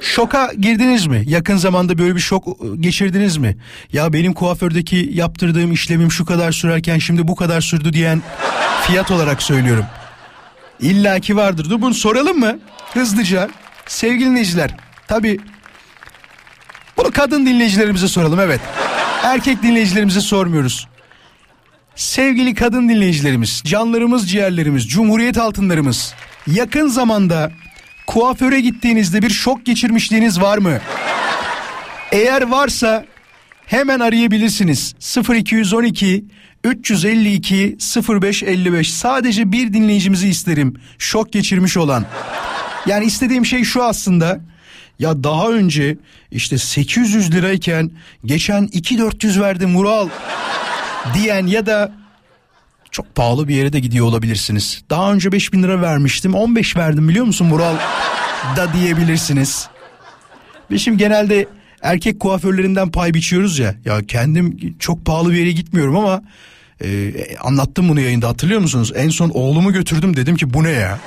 Şoka girdiniz mi? Yakın zamanda böyle bir şok geçirdiniz mi? Ya benim kuafördeki yaptırdığım işlemim şu kadar sürerken şimdi bu kadar sürdü diyen fiyat olarak söylüyorum. İlla ki vardır. Dur bunu soralım mı? Hızlıca. Sevgili dinleyiciler. Tabii bunu kadın dinleyicilerimize soralım evet. Erkek dinleyicilerimize sormuyoruz. Sevgili kadın dinleyicilerimiz, canlarımız, ciğerlerimiz, cumhuriyet altınlarımız. Yakın zamanda kuaföre gittiğinizde bir şok geçirmişliğiniz var mı? Eğer varsa hemen arayabilirsiniz. 0212 352 0555 sadece bir dinleyicimizi isterim. Şok geçirmiş olan. Yani istediğim şey şu aslında. Ya daha önce işte 800 lirayken geçen 2400 verdim Mural diyen ya da çok pahalı bir yere de gidiyor olabilirsiniz. Daha önce 5000 lira vermiştim 15 verdim biliyor musun Mural da diyebilirsiniz. Ve şimdi genelde erkek kuaförlerinden pay biçiyoruz ya. Ya kendim çok pahalı bir yere gitmiyorum ama e, anlattım bunu yayında hatırlıyor musunuz? En son oğlumu götürdüm dedim ki bu ne ya?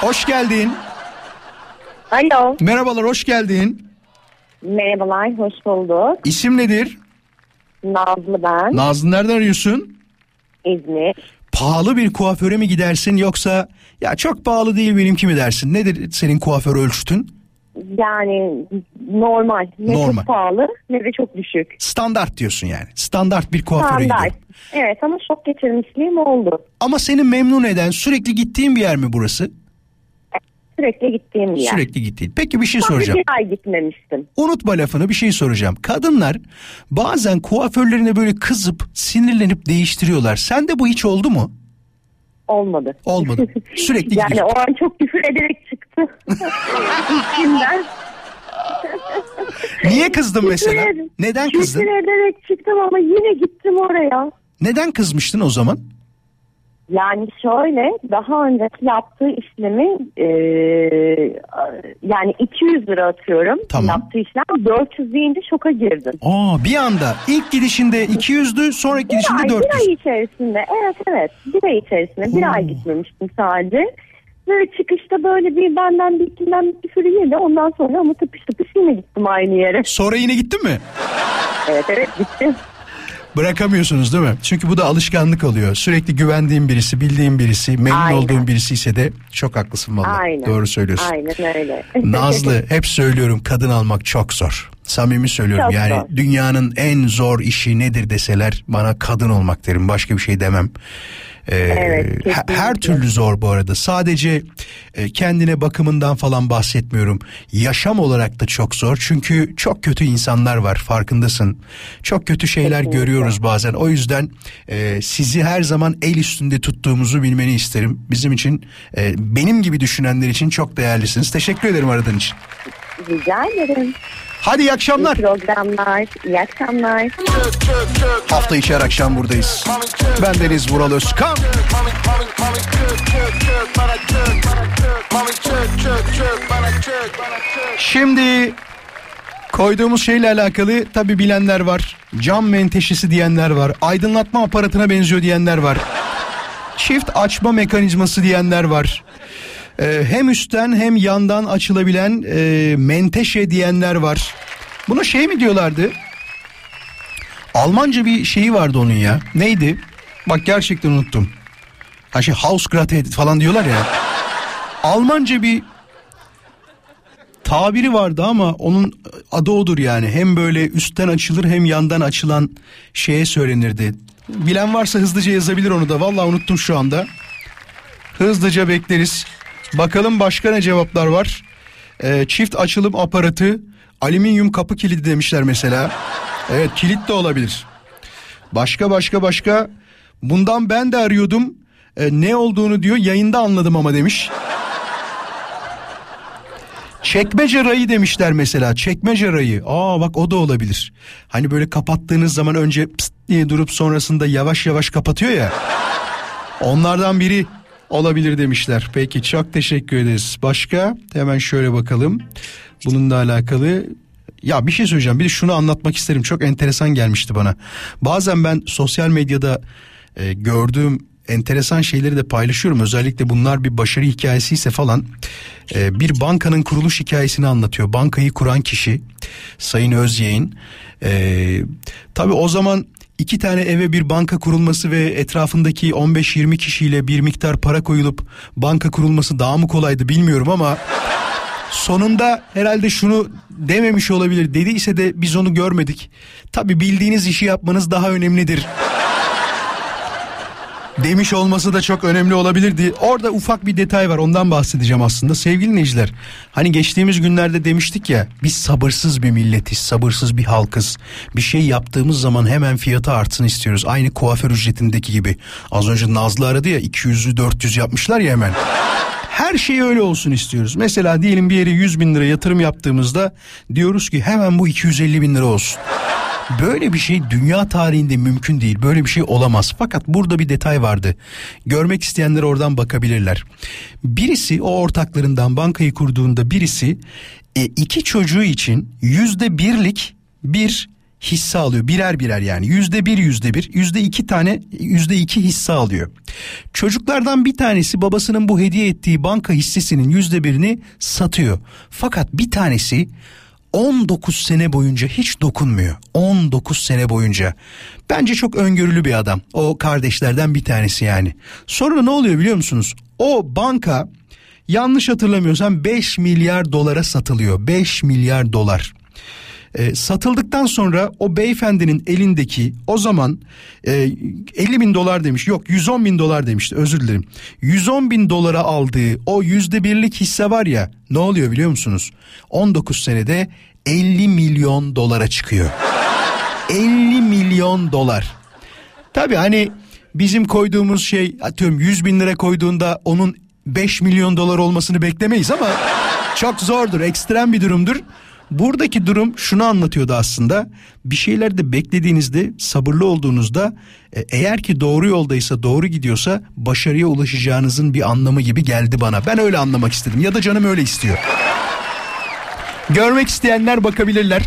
Hoş geldin. Alo. Merhabalar hoş geldin. Merhabalar, hoş bulduk. İsim nedir? Nazlı ben. Nazlı nereden arıyorsun? İzmir. Pahalı bir kuaföre mi gidersin yoksa ya çok pahalı değil benimki mi dersin? Nedir senin kuaför ölçütün? Yani normal. Ne Normal. çok pahalı ne de çok düşük. Standart diyorsun yani. Standart bir kuaföre Standart. gidiyor. Evet ama şok geçirmişliğim oldu. Ama seni memnun eden sürekli gittiğin bir yer mi burası? Sürekli gittiğim bir yer. Sürekli gittiğin. Peki bir şey soracağım. bir ay gitmemiştim. Unutma lafını bir şey soracağım. Kadınlar bazen kuaförlerine böyle kızıp sinirlenip değiştiriyorlar. Sende bu hiç oldu mu? Olmadı. Olmadı. Sürekli Yani gidiyor. o an çok küfür ederek çıktı. İçimden. Niye kızdın mesela? Küfür ed- Neden kızdın? Küfür ederek çıktım ama yine gittim oraya. Neden kızmıştın o zaman? Yani şöyle daha önceki yaptığı işlemi e, yani 200 lira atıyorum Tamam. yaptığı işlem 400 deyince şoka girdim. Aa bir anda ilk gidişinde 200'dü sonraki Bir gidişinde ay, bir 400. ay içerisinde evet evet bir ay içerisinde bir Oo. ay gitmemiştim sadece. Ve çıkışta böyle bir benden bir içinden bir küfür yedi. Ondan sonra ama tıpış tıpış yine gittim aynı yere. Sonra yine gittin mi? Evet evet gittim. Bırakamıyorsunuz değil mi? Çünkü bu da alışkanlık oluyor. Sürekli güvendiğin birisi, bildiğin birisi, memnun Aynen. olduğun birisi ise de çok haklısın. Aynen. Doğru söylüyorsun. Aynen öyle. Nazlı hep söylüyorum kadın almak çok zor. Samimi söylüyorum Çok yani zor. dünyanın en zor işi nedir deseler bana kadın olmak derim başka bir şey demem. Ee, Evet, kesinlikle. her türlü zor bu arada. Sadece e, kendine bakımından falan bahsetmiyorum. Yaşam olarak da çok zor. Çünkü çok kötü insanlar var farkındasın. Çok kötü şeyler Kesinlikle. görüyoruz bazen. O yüzden e, sizi her zaman el üstünde tuttuğumuzu bilmeni isterim. Bizim için e, benim gibi düşünenler için çok değerlisiniz. Teşekkür ederim aradığın için. Rica ederim. Hadi iyi İyi akşamlar. programlar. İyi akşamlar. Hafta içi her akşam buradayız. Ben Deniz Vural Özkan. Şimdi koyduğumuz şeyle alakalı tabi bilenler var. Cam menteşesi diyenler var. Aydınlatma aparatına benziyor diyenler var. Çift açma mekanizması diyenler var. Ee, hem üstten hem yandan açılabilen e, menteşe diyenler var. Buna şey mi diyorlardı? Almanca bir şeyi vardı onun ya. Neydi? Bak gerçekten unuttum. Ha şey Hausgratte falan diyorlar ya. Almanca bir tabiri vardı ama onun adı odur yani. Hem böyle üstten açılır hem yandan açılan şeye söylenirdi. Bilen varsa hızlıca yazabilir onu da. Vallahi unuttum şu anda. Hızlıca bekleriz. Bakalım başka ne cevaplar var. Ee, çift açılım aparatı, alüminyum kapı kilidi demişler mesela. Evet kilit de olabilir. Başka başka başka. Bundan ben de arıyordum. Ee, ne olduğunu diyor yayında anladım ama demiş. Çekmece rayı demişler mesela. Çekmece rayı. Aa bak o da olabilir. Hani böyle kapattığınız zaman önce pst diye durup sonrasında yavaş yavaş kapatıyor ya. Onlardan biri olabilir demişler. Peki çok teşekkür ederiz. Başka hemen şöyle bakalım. Bununla alakalı ya bir şey söyleyeceğim. Bir de şunu anlatmak isterim. Çok enteresan gelmişti bana. Bazen ben sosyal medyada e, gördüğüm enteresan şeyleri de paylaşıyorum. Özellikle bunlar bir başarı hikayesi ise falan e, bir bankanın kuruluş hikayesini anlatıyor. Bankayı kuran kişi Sayın Özyeğin. E, tabii o zaman iki tane eve bir banka kurulması ve etrafındaki 15-20 kişiyle bir miktar para koyulup banka kurulması daha mı kolaydı bilmiyorum ama sonunda herhalde şunu dememiş olabilir. Dediyse de biz onu görmedik. Tabi bildiğiniz işi yapmanız daha önemlidir. Demiş olması da çok önemli olabilirdi. Orada ufak bir detay var ondan bahsedeceğim aslında. Sevgili dinleyiciler hani geçtiğimiz günlerde demiştik ya biz sabırsız bir milletiz, sabırsız bir halkız. Bir şey yaptığımız zaman hemen fiyatı artsın istiyoruz. Aynı kuaför ücretindeki gibi. Az önce Nazlı aradı ya 200'ü 400 yapmışlar ya hemen. Her şey öyle olsun istiyoruz. Mesela diyelim bir yere 100 bin lira yatırım yaptığımızda diyoruz ki hemen bu 250 bin lira olsun. Böyle bir şey dünya tarihinde mümkün değil. Böyle bir şey olamaz. Fakat burada bir detay vardı. Görmek isteyenler oradan bakabilirler. Birisi o ortaklarından bankayı kurduğunda birisi e, iki çocuğu için yüzde birlik bir hisse alıyor. Birer birer yani yüzde bir yüzde bir yüzde iki tane yüzde iki hisse alıyor. Çocuklardan bir tanesi babasının bu hediye ettiği banka hissesinin yüzde birini satıyor. Fakat bir tanesi 19 sene boyunca hiç dokunmuyor. 19 sene boyunca. Bence çok öngörülü bir adam. O kardeşlerden bir tanesi yani. Sonra ne oluyor biliyor musunuz? O banka yanlış hatırlamıyorsam 5 milyar dolara satılıyor. 5 milyar dolar. E, satıldıktan sonra o beyefendinin elindeki o zaman e, 50 bin dolar demiş yok 110 bin dolar demişti özür dilerim. 110 bin dolara aldığı o yüzde birlik hisse var ya ne oluyor biliyor musunuz? 19 senede 50 milyon dolara çıkıyor. 50 milyon dolar. Tabi hani bizim koyduğumuz şey atıyorum 100 bin lira koyduğunda onun 5 milyon dolar olmasını beklemeyiz ama çok zordur ekstrem bir durumdur Buradaki durum şunu anlatıyordu aslında. Bir şeylerde beklediğinizde, sabırlı olduğunuzda e, eğer ki doğru yoldaysa, doğru gidiyorsa başarıya ulaşacağınızın bir anlamı gibi geldi bana. Ben öyle anlamak istedim ya da canım öyle istiyor. Görmek isteyenler bakabilirler.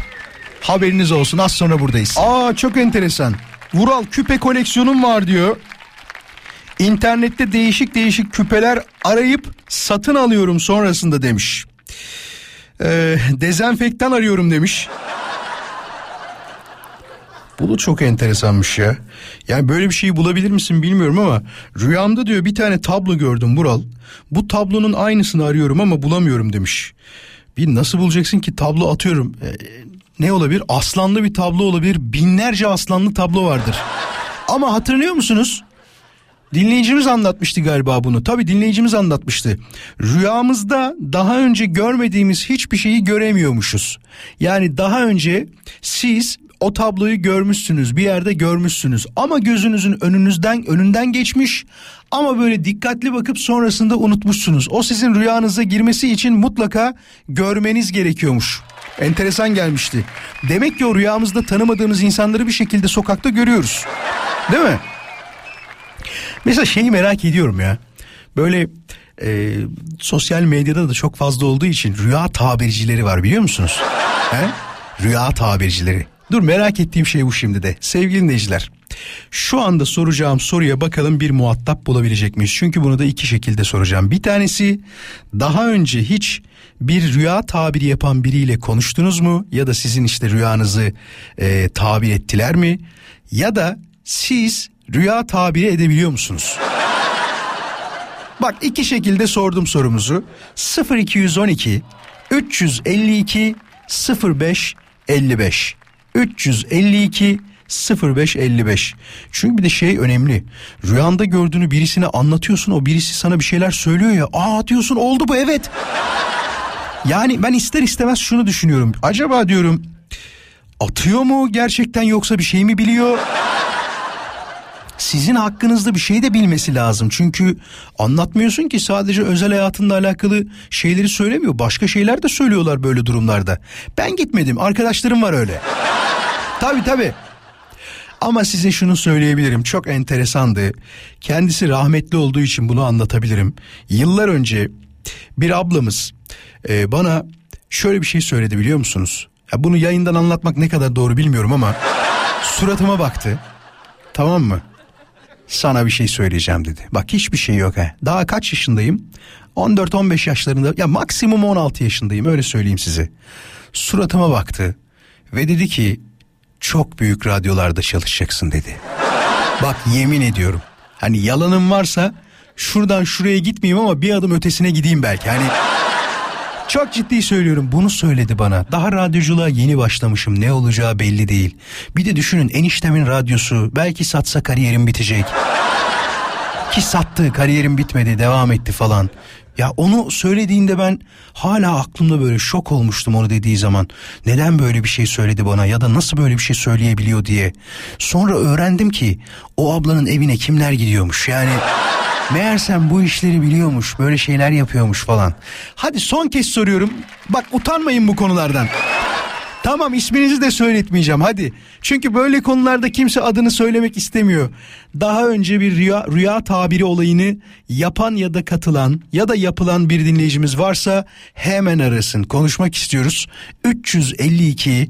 Haberiniz olsun az sonra buradayız. Aa çok enteresan. Vural küpe koleksiyonum var diyor. İnternette değişik değişik küpeler arayıp satın alıyorum sonrasında demiş. Ee, dezenfektan arıyorum demiş. Bu da çok enteresanmış ya. Yani böyle bir şeyi bulabilir misin bilmiyorum ama rüyamda diyor bir tane tablo gördüm Bural. Bu tablonun aynısını arıyorum ama bulamıyorum demiş. Bir nasıl bulacaksın ki tablo atıyorum. Ee, ne olabilir? Aslanlı bir tablo olabilir. Binlerce aslanlı tablo vardır. Ama hatırlıyor musunuz? Dinleyicimiz anlatmıştı galiba bunu. Tabii dinleyicimiz anlatmıştı. Rüyamızda daha önce görmediğimiz hiçbir şeyi göremiyormuşuz. Yani daha önce siz o tabloyu görmüşsünüz, bir yerde görmüşsünüz ama gözünüzün önünüzden önünden geçmiş ama böyle dikkatli bakıp sonrasında unutmuşsunuz. O sizin rüyanıza girmesi için mutlaka görmeniz gerekiyormuş. Enteresan gelmişti. Demek ki o rüyamızda tanımadığımız insanları bir şekilde sokakta görüyoruz. Değil mi? Mesela şeyi merak ediyorum ya. Böyle e, sosyal medyada da çok fazla olduğu için rüya tabircileri var biliyor musunuz? He? Rüya tabircileri. Dur merak ettiğim şey bu şimdi de. Sevgili dinleyiciler. Şu anda soracağım soruya bakalım bir muhatap bulabilecek miyiz? Çünkü bunu da iki şekilde soracağım. Bir tanesi daha önce hiç bir rüya tabiri yapan biriyle konuştunuz mu? Ya da sizin işte rüyanızı e, tabir ettiler mi? Ya da siz rüya tabiri edebiliyor musunuz? Bak iki şekilde sordum sorumuzu. 0212 352 05 55 352 0555. Çünkü bir de şey önemli. Rüyanda gördüğünü birisine anlatıyorsun. O birisi sana bir şeyler söylüyor ya. Aa diyorsun oldu bu evet. Yani ben ister istemez şunu düşünüyorum. Acaba diyorum atıyor mu gerçekten yoksa bir şey mi biliyor? Sizin hakkınızda bir şey de bilmesi lazım. Çünkü anlatmıyorsun ki sadece özel hayatınla alakalı şeyleri söylemiyor. Başka şeyler de söylüyorlar böyle durumlarda. Ben gitmedim arkadaşlarım var öyle. tabii tabii. Ama size şunu söyleyebilirim çok enteresandı. Kendisi rahmetli olduğu için bunu anlatabilirim. Yıllar önce bir ablamız e, bana şöyle bir şey söyledi biliyor musunuz? Ya bunu yayından anlatmak ne kadar doğru bilmiyorum ama suratıma baktı. Tamam mı? Sana bir şey söyleyeceğim dedi. Bak hiçbir şey yok ha. Daha kaç yaşındayım? 14-15 yaşlarında ya maksimum 16 yaşındayım öyle söyleyeyim size. Suratıma baktı ve dedi ki çok büyük radyolarda çalışacaksın dedi. Bak yemin ediyorum. Hani yalanım varsa şuradan şuraya gitmeyeyim ama bir adım ötesine gideyim belki. Hani çok ciddi söylüyorum bunu söyledi bana. Daha radyoculuğa yeni başlamışım ne olacağı belli değil. Bir de düşünün eniştemin radyosu belki satsa kariyerim bitecek. Ki sattı kariyerim bitmedi devam etti falan. Ya onu söylediğinde ben hala aklımda böyle şok olmuştum onu dediği zaman. Neden böyle bir şey söyledi bana ya da nasıl böyle bir şey söyleyebiliyor diye. Sonra öğrendim ki o ablanın evine kimler gidiyormuş yani. Meğersem bu işleri biliyormuş, böyle şeyler yapıyormuş falan. Hadi son kez soruyorum. Bak utanmayın bu konulardan. Tamam isminizi de söyletmeyeceğim hadi. Çünkü böyle konularda kimse adını söylemek istemiyor. Daha önce bir rüya, rüya tabiri olayını yapan ya da katılan ya da yapılan bir dinleyicimiz varsa hemen arasın. Konuşmak istiyoruz. 352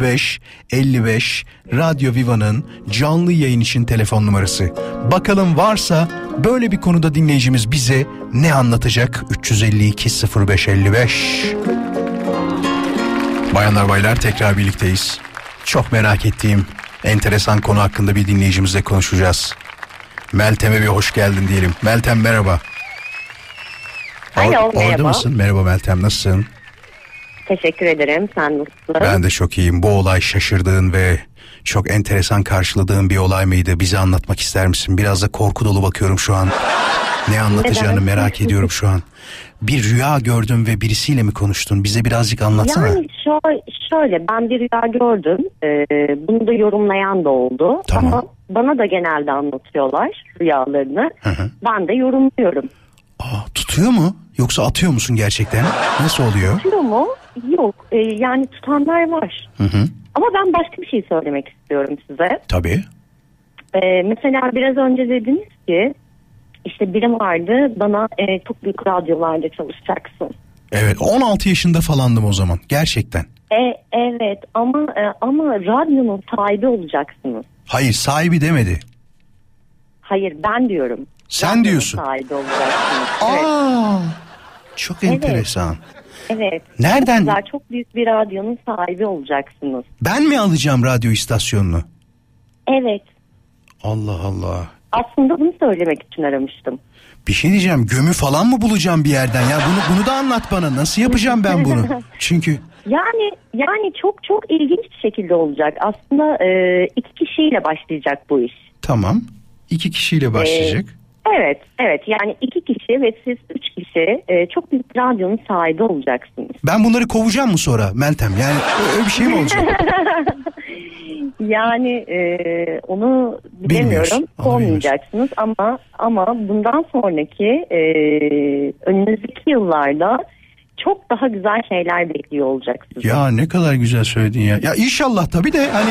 05 55 Radyo Viva'nın canlı yayın için telefon numarası. Bakalım varsa böyle bir konuda dinleyicimiz bize ne anlatacak? 352 05 55 Bayanlar baylar tekrar birlikteyiz. Çok merak ettiğim enteresan konu hakkında bir dinleyicimizle konuşacağız. Meltem'e bir hoş geldin diyelim. Meltem merhaba. Alo, Or- Orada merhaba. mısın? Merhaba Meltem nasılsın? Teşekkür ederim. Sen nasılsın? Ben de çok iyiyim. Bu olay şaşırdığın ve çok enteresan karşıladığın bir olay mıydı? Bize anlatmak ister misin? Biraz da korku dolu bakıyorum şu an. Ne anlatacağını merak ediyorum şu an. Bir rüya gördün ve birisiyle mi konuştun? Bize birazcık anlatsana. Yani şöyle, şöyle ben bir rüya gördüm. Ee, bunu da yorumlayan da oldu. Tamam. Ama bana da genelde anlatıyorlar rüyalarını. Hı hı. Ben de yorumluyorum. Aa, tutuyor mu? Yoksa atıyor musun gerçekten? Nasıl oluyor? Tutuyor mu? Yok. Ee, yani tutanlar var. Hı hı. Ama ben başka bir şey söylemek istiyorum size. Tabii. Ee, mesela biraz önce dediniz ki işte biri vardı bana e, çok büyük radyolarda çalışacaksın. Evet 16 yaşında falandım o zaman gerçekten. E, evet ama e, ama radyonun sahibi olacaksınız. Hayır sahibi demedi. Hayır ben diyorum. Sen radyonun diyorsun. sahibi olacaksınız. Evet. Aa, çok enteresan. evet. Nereden? Çok, güzel, çok büyük bir radyonun sahibi olacaksınız. Ben mi alacağım radyo istasyonunu? Evet. Allah Allah. Aslında bunu söylemek için aramıştım. Bir şey diyeceğim gömü falan mı bulacağım bir yerden ya bunu bunu da anlat bana nasıl yapacağım ben bunu çünkü Yani yani çok çok ilginç bir şekilde olacak. Aslında e, iki kişiyle başlayacak bu iş. tamam iki kişiyle başlayacak Evet, evet. Yani iki kişi ve siz üç kişi e, çok büyük bir radyonun sahibi olacaksınız. ben bunları kovacağım mı sonra Meltem yani öyle bir şey mi olacak Yani e, onu bilemiyorum. onu Olmayacaksınız ama ama bundan sonraki e, önümüzdeki yıllarda çok daha güzel şeyler bekliyor olacak sizi. ya ne kadar güzel söyledin ya ya inşallah tabii de hani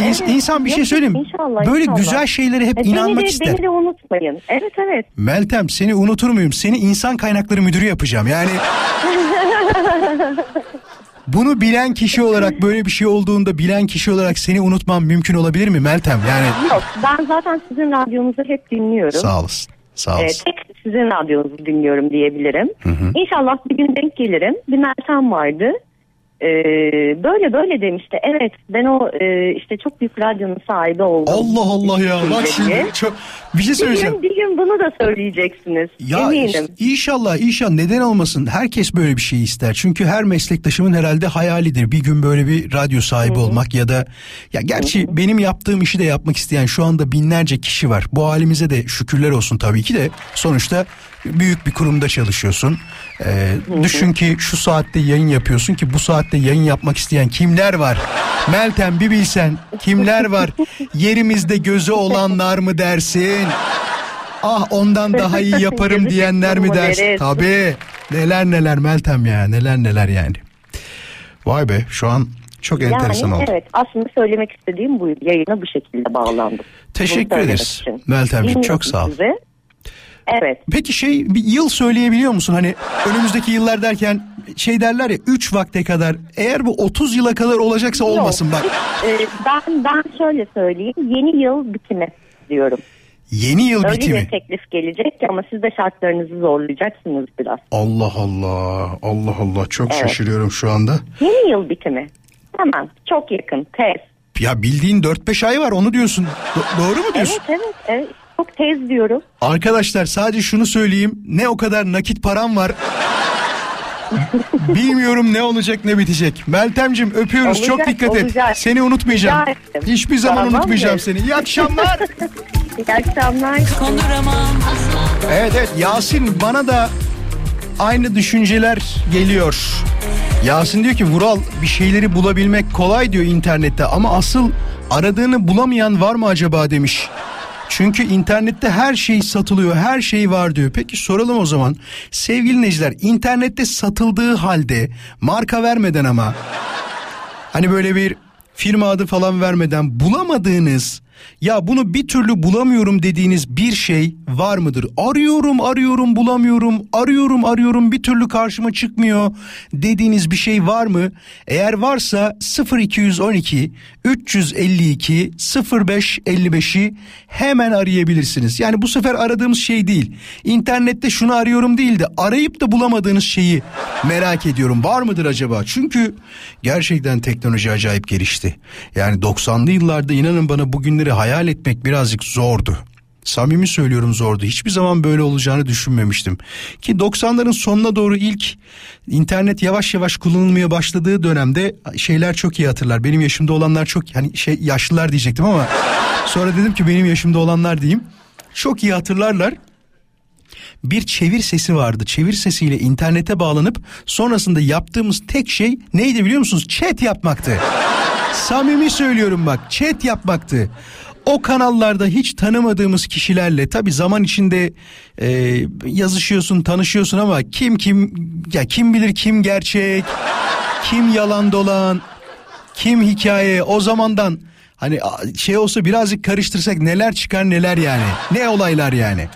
Evet, insan bir şey söyleyeyim inşallah, böyle inşallah. güzel şeylere hep E, inanmak beni de, ister Beni de unutmayın. Evet evet. Meltem seni unutur muyum seni insan kaynakları müdürü yapacağım yani Bunu bilen kişi olarak böyle bir şey olduğunda bilen kişi olarak seni unutmam mümkün olabilir mi Meltem? Yani Yok ben zaten sizin radyonuzu hep dinliyorum. sağ olasın. Sağ Ee, olasın. tek sizin radyonuzu dinliyorum diyebilirim. İnşallah bir gün denk gelirim. Bir Meltem vardı. Ee, böyle böyle demişti. Evet ben o e, işte çok büyük radyonun sahibi oldum. Allah Allah ya. Bak şimdi çok bir şey Bir söyleyeceğim. gün, bir gün bunu da söyleyeceksiniz. Ya Eminim. inşallah inşallah. Neden olmasın? Herkes böyle bir şey ister. Çünkü her meslektaşımın herhalde hayalidir. Bir gün böyle bir radyo sahibi olmak ya da ya gerçi benim yaptığım işi de yapmak isteyen şu anda binlerce kişi var. Bu halimize de şükürler olsun tabii ki de. Sonuçta büyük bir kurumda çalışıyorsun Ee, düşün ki şu saatte yayın yapıyorsun ki bu saatte yayın yapmak isteyen kimler var Meltem bir bilsen kimler var yerimizde gözü olanlar mı dersin Ah ondan daha iyi yaparım diyenler mi dersin? Tabii. Neler neler Meltem ya neler neler yani. Vay be şu an çok enteresan yani oldu. evet aslında söylemek istediğim bu yayına bu şekilde bağlandım. Teşekkür ederiz. Meltemciğim, çok sağ ol. sizi. Evet. Peki şey bir yıl söyleyebiliyor musun? Hani önümüzdeki yıllar derken şey derler ya 3 vakte kadar eğer bu 30 yıla kadar olacaksa olmasın bak. Ee, ben ben şöyle söyleyeyim. Yeni yıl bitimi diyorum. Yeni yıl Öyle bitimi. bir teklif gelecek ki ama siz de şartlarınızı zorlayacaksınız biraz. Allah Allah Allah Allah çok Evet. şaşırıyorum şu anda. Yeni yıl bitimi. Hemen çok yakın tez. Ya bildiğin 4-5 ay var onu diyorsun. Do- doğru mu diyorsun? Evet evet evet çok tez diyorum. Arkadaşlar sadece şunu söyleyeyim. Ne o kadar nakit param var. Bilmiyorum ne olacak ne bitecek. Meltemcim öpüyoruz. Olacak, Çok dikkat et. olacak. Seni unutmayacağım. Hiçbir zaman Tamamdır. unutmayacağım seni. İyi akşamlar. İyi akşamlar. evet evet Yasin bana da aynı düşünceler geliyor. Yasin diyor ki Vural bir şeyleri bulabilmek kolay diyor internette ama asıl aradığını bulamayan var mı acaba demiş. Çünkü internette her şey satılıyor, her şey var diyor. Peki soralım o zaman. Sevgili dinleyiciler, internette satıldığı halde marka vermeden ama Hani böyle bir firma adı falan vermeden bulamadığınız ya bunu bir türlü bulamıyorum dediğiniz bir şey var mıdır? Arıyorum arıyorum bulamıyorum arıyorum arıyorum bir türlü karşıma çıkmıyor dediğiniz bir şey var mı? Eğer varsa 0212 352 0555'i hemen arayabilirsiniz. Yani bu sefer aradığımız şey değil. İnternette şunu arıyorum değil de arayıp da bulamadığınız şeyi merak ediyorum. Var mıdır acaba? Çünkü gerçekten teknoloji acayip gelişti. Yani 90'lı yıllarda inanın bana bugünleri hayal etmek birazcık zordu. Samimi söylüyorum zordu. Hiçbir zaman böyle olacağını düşünmemiştim. Ki 90'ların sonuna doğru ilk internet yavaş yavaş kullanılmaya başladığı dönemde şeyler çok iyi hatırlar. Benim yaşımda olanlar çok hani şey yaşlılar diyecektim ama sonra dedim ki benim yaşımda olanlar diyeyim. Çok iyi hatırlarlar bir çevir sesi vardı. Çevir sesiyle internete bağlanıp sonrasında yaptığımız tek şey neydi biliyor musunuz? Chat yapmaktı. Samimi söylüyorum bak chat yapmaktı. O kanallarda hiç tanımadığımız kişilerle tabi zaman içinde e, yazışıyorsun, tanışıyorsun ama kim kim ya kim bilir kim gerçek, kim yalan dolan, kim hikaye o zamandan hani şey olsa birazcık karıştırsak neler çıkar neler yani. Ne olaylar yani.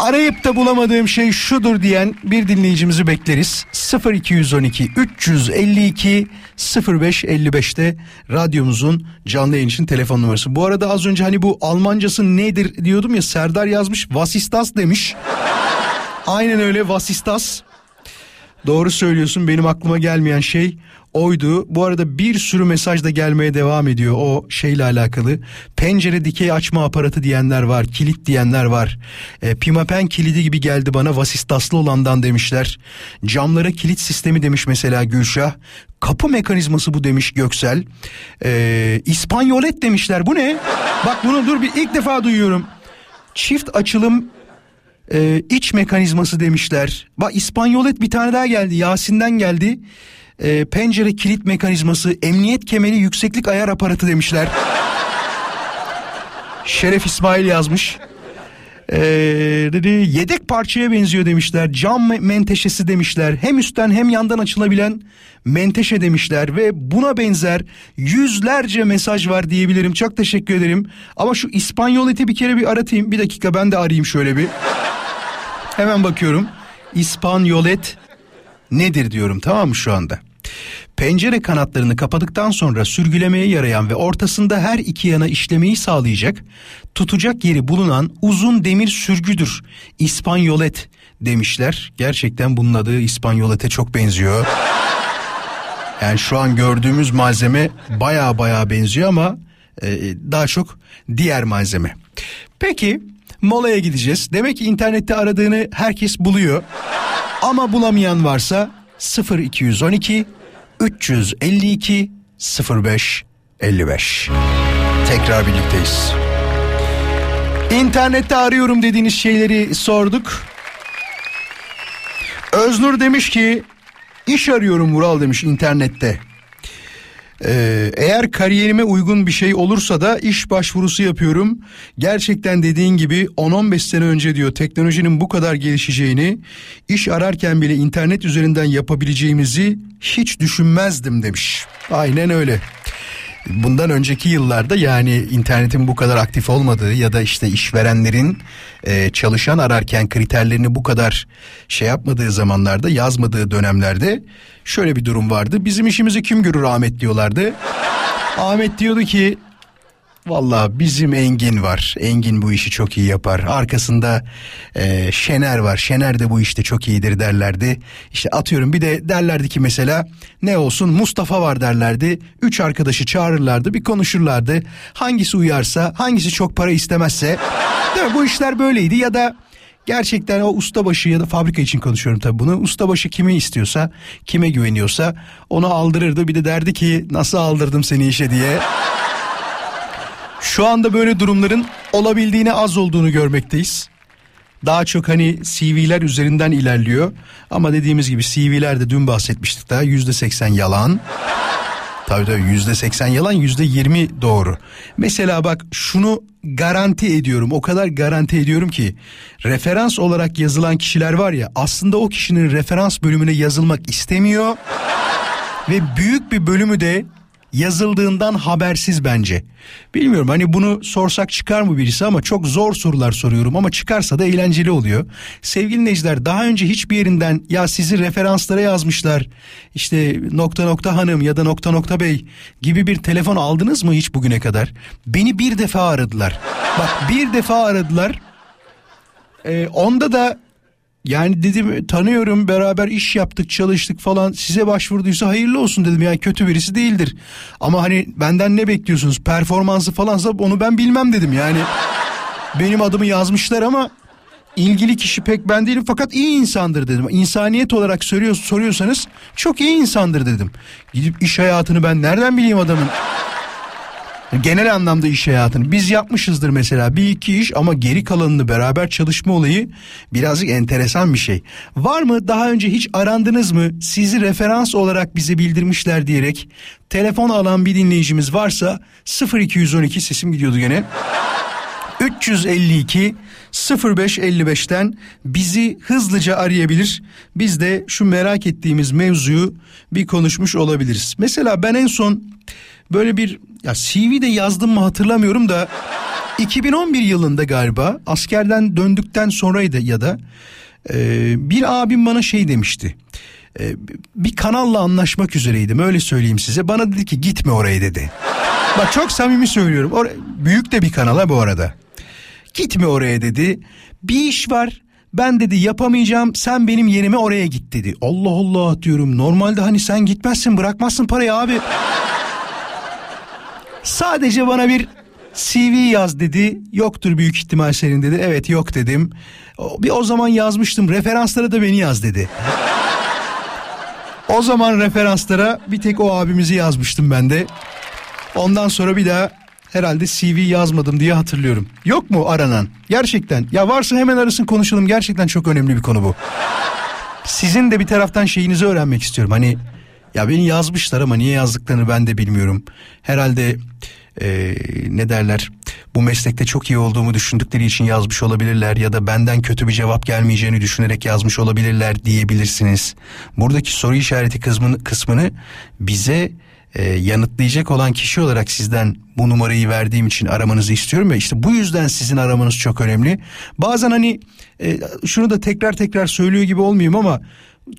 Arayıp da bulamadığım şey şudur diyen bir dinleyicimizi bekleriz. 0212 352 0555'te radyomuzun canlı yayın için telefon numarası. Bu arada az önce hani bu Almancası nedir diyordum ya Serdar yazmış Vasistas demiş. Aynen öyle Vasistas. Doğru söylüyorsun benim aklıma gelmeyen şey oydu. Bu arada bir sürü mesaj da gelmeye devam ediyor o şeyle alakalı. Pencere dikey açma aparatı diyenler var, kilit diyenler var. E, Pimapen kilidi gibi geldi bana vasistaslı olandan demişler. Camlara kilit sistemi demiş mesela Gülşah. Kapı mekanizması bu demiş Göksel. E, İspanyolet demişler bu ne? Bak bunu dur bir ilk defa duyuyorum. Çift açılım e, iç mekanizması demişler. Bak İspanyolet bir tane daha geldi. Yasin'den geldi. E, pencere kilit mekanizması, emniyet kemeri, yükseklik ayar aparatı demişler. Şeref İsmail yazmış. Ee, dedi yedek parçaya benziyor demişler. Cam menteşesi demişler. Hem üstten hem yandan açılabilen menteşe demişler ve buna benzer yüzlerce mesaj var diyebilirim. Çok teşekkür ederim. Ama şu İspanyoleti bir kere bir aratayım. Bir dakika ben de arayayım şöyle bir. Hemen bakıyorum. İspanyolet nedir diyorum tamam mı şu anda? Pencere kanatlarını kapadıktan sonra sürgülemeye yarayan ve ortasında her iki yana işlemeyi sağlayacak, tutacak yeri bulunan uzun demir sürgüdür. İspanyolet demişler. Gerçekten bunun adı İspanyolete çok benziyor. Yani şu an gördüğümüz malzeme baya baya benziyor ama e, daha çok diğer malzeme. Peki molaya gideceğiz. Demek ki internette aradığını herkes buluyor. Ama bulamayan varsa 0212 352 05 55. Tekrar birlikteyiz. İnternette arıyorum dediğiniz şeyleri sorduk. Öznur demiş ki iş arıyorum Vural demiş internette. Ee, eğer kariyerime uygun bir şey olursa da iş başvurusu yapıyorum. Gerçekten dediğin gibi 10-15 sene önce diyor teknolojinin bu kadar gelişeceğini, iş ararken bile internet üzerinden yapabileceğimizi hiç düşünmezdim demiş. Aynen öyle. Bundan önceki yıllarda yani internetin bu kadar aktif olmadığı ya da işte işverenlerin e, çalışan ararken kriterlerini bu kadar şey yapmadığı zamanlarda yazmadığı dönemlerde şöyle bir durum vardı. Bizim işimizi kim görür Ahmet diyorlardı. Ahmet diyordu ki Valla bizim Engin var. Engin bu işi çok iyi yapar. Arkasında e, Şener var. Şener de bu işte çok iyidir derlerdi. İşte atıyorum bir de derlerdi ki mesela ne olsun Mustafa var derlerdi. Üç arkadaşı çağırırlardı bir konuşurlardı. Hangisi uyarsa hangisi çok para istemezse. Değil mi? Bu işler böyleydi ya da gerçekten o ustabaşı ya da fabrika için konuşuyorum tabii bunu. Ustabaşı kimi istiyorsa, kime güveniyorsa onu aldırırdı. Bir de derdi ki nasıl aldırdım seni işe diye. Şu anda böyle durumların olabildiğine az olduğunu görmekteyiz. Daha çok hani CV'ler üzerinden ilerliyor. Ama dediğimiz gibi CV'lerde dün bahsetmiştik daha yüzde seksen yalan. Tabii tabii yüzde seksen yalan yüzde yirmi doğru. Mesela bak şunu garanti ediyorum o kadar garanti ediyorum ki referans olarak yazılan kişiler var ya aslında o kişinin referans bölümüne yazılmak istemiyor ve büyük bir bölümü de yazıldığından habersiz bence. Bilmiyorum hani bunu sorsak çıkar mı birisi ama çok zor sorular soruyorum ama çıkarsa da eğlenceli oluyor. Sevgili dinleyiciler daha önce hiçbir yerinden ya sizi referanslara yazmışlar işte nokta nokta hanım ya da nokta nokta bey gibi bir telefon aldınız mı hiç bugüne kadar? Beni bir defa aradılar. Bak bir defa aradılar. Ee, onda da yani dedim tanıyorum beraber iş yaptık çalıştık falan size başvurduysa hayırlı olsun dedim yani kötü birisi değildir. Ama hani benden ne bekliyorsunuz performansı falansa onu ben bilmem dedim yani. Benim adımı yazmışlar ama ilgili kişi pek ben değilim fakat iyi insandır dedim. İnsaniyet olarak soruyor, soruyorsanız çok iyi insandır dedim. Gidip iş hayatını ben nereden bileyim adamın? Genel anlamda iş hayatını biz yapmışızdır mesela bir iki iş ama geri kalanını beraber çalışma olayı birazcık enteresan bir şey. Var mı daha önce hiç arandınız mı sizi referans olarak bize bildirmişler diyerek telefon alan bir dinleyicimiz varsa 0212 sesim gidiyordu gene 352 0555'ten bizi hızlıca arayabilir. Biz de şu merak ettiğimiz mevzuyu bir konuşmuş olabiliriz. Mesela ben en son böyle bir ya CV'de yazdım mı hatırlamıyorum da 2011 yılında galiba askerden döndükten sonraydı ya da e, bir abim bana şey demişti. E, bir kanalla anlaşmak üzereydim öyle söyleyeyim size. Bana dedi ki gitme oraya dedi. Bak çok samimi söylüyorum. Or- büyük de bir kanala bu arada. Gitme oraya dedi. Bir iş var. Ben dedi yapamayacağım sen benim yerime oraya git dedi. Allah Allah diyorum normalde hani sen gitmezsin bırakmazsın parayı abi. Sadece bana bir CV yaz dedi. Yoktur büyük ihtimal senin dedi. Evet yok dedim. Bir o zaman yazmıştım. Referanslara da beni yaz dedi. o zaman referanslara bir tek o abimizi yazmıştım ben de. Ondan sonra bir daha herhalde CV yazmadım diye hatırlıyorum. Yok mu aranan? Gerçekten. Ya varsa hemen arasın konuşalım. Gerçekten çok önemli bir konu bu. Sizin de bir taraftan şeyinizi öğrenmek istiyorum. Hani ya beni yazmışlar ama niye yazdıklarını ben de bilmiyorum. Herhalde eee, ne derler bu meslekte çok iyi olduğumu düşündükleri için yazmış olabilirler ya da benden kötü bir cevap gelmeyeceğini düşünerek yazmış olabilirler diyebilirsiniz. Buradaki soru işareti kısmını, kısmını bize e, yanıtlayacak olan kişi olarak sizden bu numarayı verdiğim için aramanızı istiyorum ve işte bu yüzden sizin aramanız çok önemli. Bazen hani e, şunu da tekrar tekrar söylüyor gibi olmayayım ama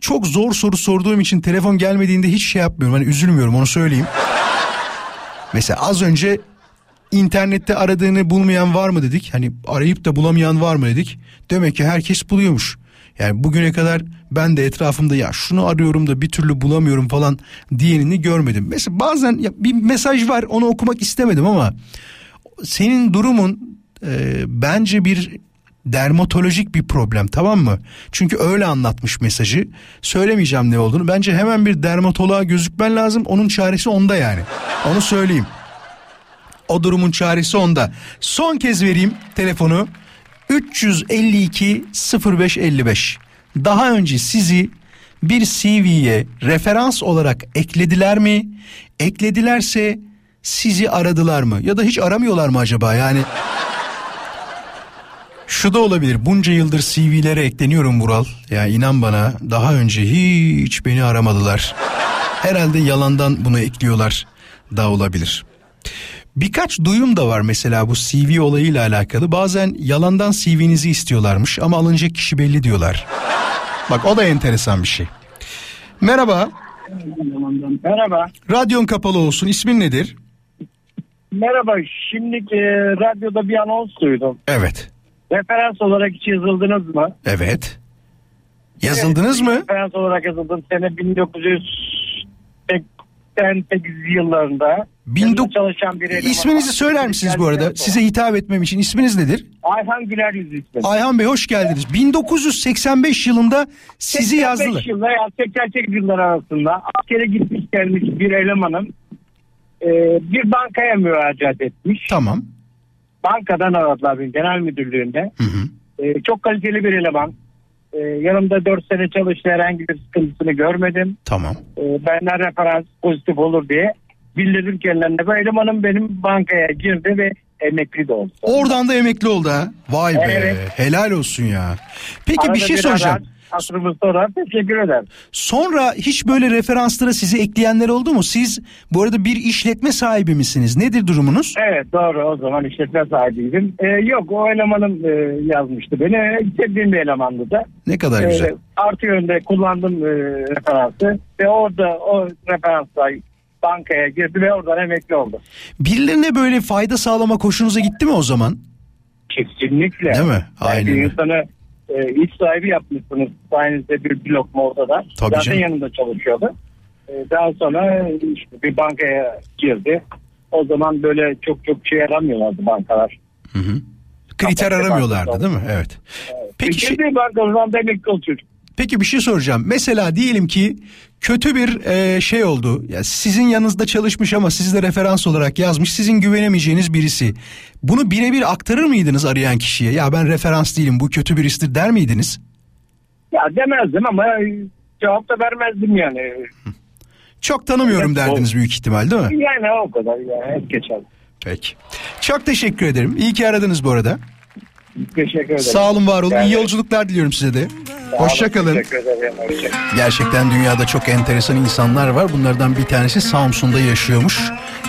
çok zor soru sorduğum için telefon gelmediğinde hiç şey yapmıyorum. Hani üzülmüyorum onu söyleyeyim. Mesela az önce internette aradığını bulmayan var mı dedik. Hani arayıp da bulamayan var mı dedik. Demek ki herkes buluyormuş. Yani bugüne kadar ben de etrafımda ya şunu arıyorum da bir türlü bulamıyorum falan diyenini görmedim. Mesela bazen ya bir mesaj var onu okumak istemedim ama senin durumun e, bence bir dermatolojik bir problem tamam mı? Çünkü öyle anlatmış mesajı. Söylemeyeceğim ne olduğunu. Bence hemen bir dermatoloğa gözükmen lazım. Onun çaresi onda yani. Onu söyleyeyim. O durumun çaresi onda. Son kez vereyim telefonu. 352 0555. Daha önce sizi bir CV'ye referans olarak eklediler mi? Ekledilerse sizi aradılar mı? Ya da hiç aramıyorlar mı acaba? Yani şu da olabilir. Bunca yıldır CV'lere ekleniyorum Vural. Ya inan bana daha önce hiç beni aramadılar. Herhalde yalandan bunu ekliyorlar da olabilir. Birkaç duyum da var mesela bu CV olayıyla alakalı. Bazen yalandan CV'nizi istiyorlarmış ama alınacak kişi belli diyorlar. Bak o da enteresan bir şey. Merhaba. Merhaba. Radyon kapalı olsun. İsmin nedir? Merhaba. Şimdi e, radyoda bir anons duydum. Evet. Referans olarak hiç yazıldınız mı? Evet. Yazıldınız mı? Referans olarak yazıldım. Sene 1988 yıllarında. Bin Yanımda dok- çalışan bir eleman. İsminizi söyler misiniz bu arada? Size hitap etmem için isminiz nedir? Ayhan Güler Yüz ismi. Ayhan Bey hoş geldiniz. 1985 yılında sizi 85 yazdılar. yılda ya 88 yıllar arasında askere gitmiş gelmiş bir elemanım e, bir bankaya müracaat etmiş. Tamam. Bankadan aradılar beni genel müdürlüğünde. Hı hı. E, çok kaliteli bir eleman. E, yanımda 4 sene çalıştı herhangi bir sıkıntısını görmedim. Tamam. E, benden referans pozitif olur diye bildirdim kendilerine. Bu elemanım benim bankaya girdi ve emekli de oldu. Oradan da emekli oldu ha. Vay be. Evet. Helal olsun ya. Peki Arada bir şey soracağım. arar, Hatırımı sorar teşekkür ederim. Sonra hiç böyle referanslara sizi ekleyenler oldu mu? Siz bu arada bir işletme sahibi misiniz? Nedir durumunuz? Evet doğru o zaman işletme sahibiydim. E, yok o elemanım e, yazmıştı beni. Sevdiğim bir elemandı da. Ne kadar E, güzel. artı yönde kullandım e, referansı ve orada o referansla bankaya girdi ve oradan emekli oldu. Birilerine böyle fayda sağlama hoşunuza gitti mi o zaman? Kesinlikle. Değil mi? Yani Aynen öyle. insanı e, iş sahibi yapmışsınız. Sayenizde bir blok mu ortada. Tabii Zaten canım. yanında çalışıyordu. E, daha sonra işte bir bankaya girdi. O zaman böyle çok çok şey aramıyorlardı bankalar. Hı hı. Kriter aramıyorlardı değil mi? Evet. Peki şey- Girdiği bankadan da emekli oldu çocuk. Peki bir şey soracağım. Mesela diyelim ki kötü bir e, şey oldu. Ya sizin yanınızda çalışmış ama sizi de referans olarak yazmış. Sizin güvenemeyeceğiniz birisi. Bunu birebir aktarır mıydınız arayan kişiye? Ya ben referans değilim bu kötü birisidir der miydiniz? Ya demezdim ama cevap da vermezdim yani. Çok tanımıyorum Evet, derdiniz büyük ihtimal değil mi? Yani o kadar yani geçer. Peki. Çok teşekkür ederim. İyi ki aradınız bu arada. Teşekkür ederim. Sağ olun var olun. Yani- İyi yolculuklar diliyorum size de. Sağ olun, Hoşça kalın. Teşekkür ederim. Hoşça Gerçekten dünyada çok enteresan insanlar var. Bunlardan bir tanesi Samsun'da yaşıyormuş.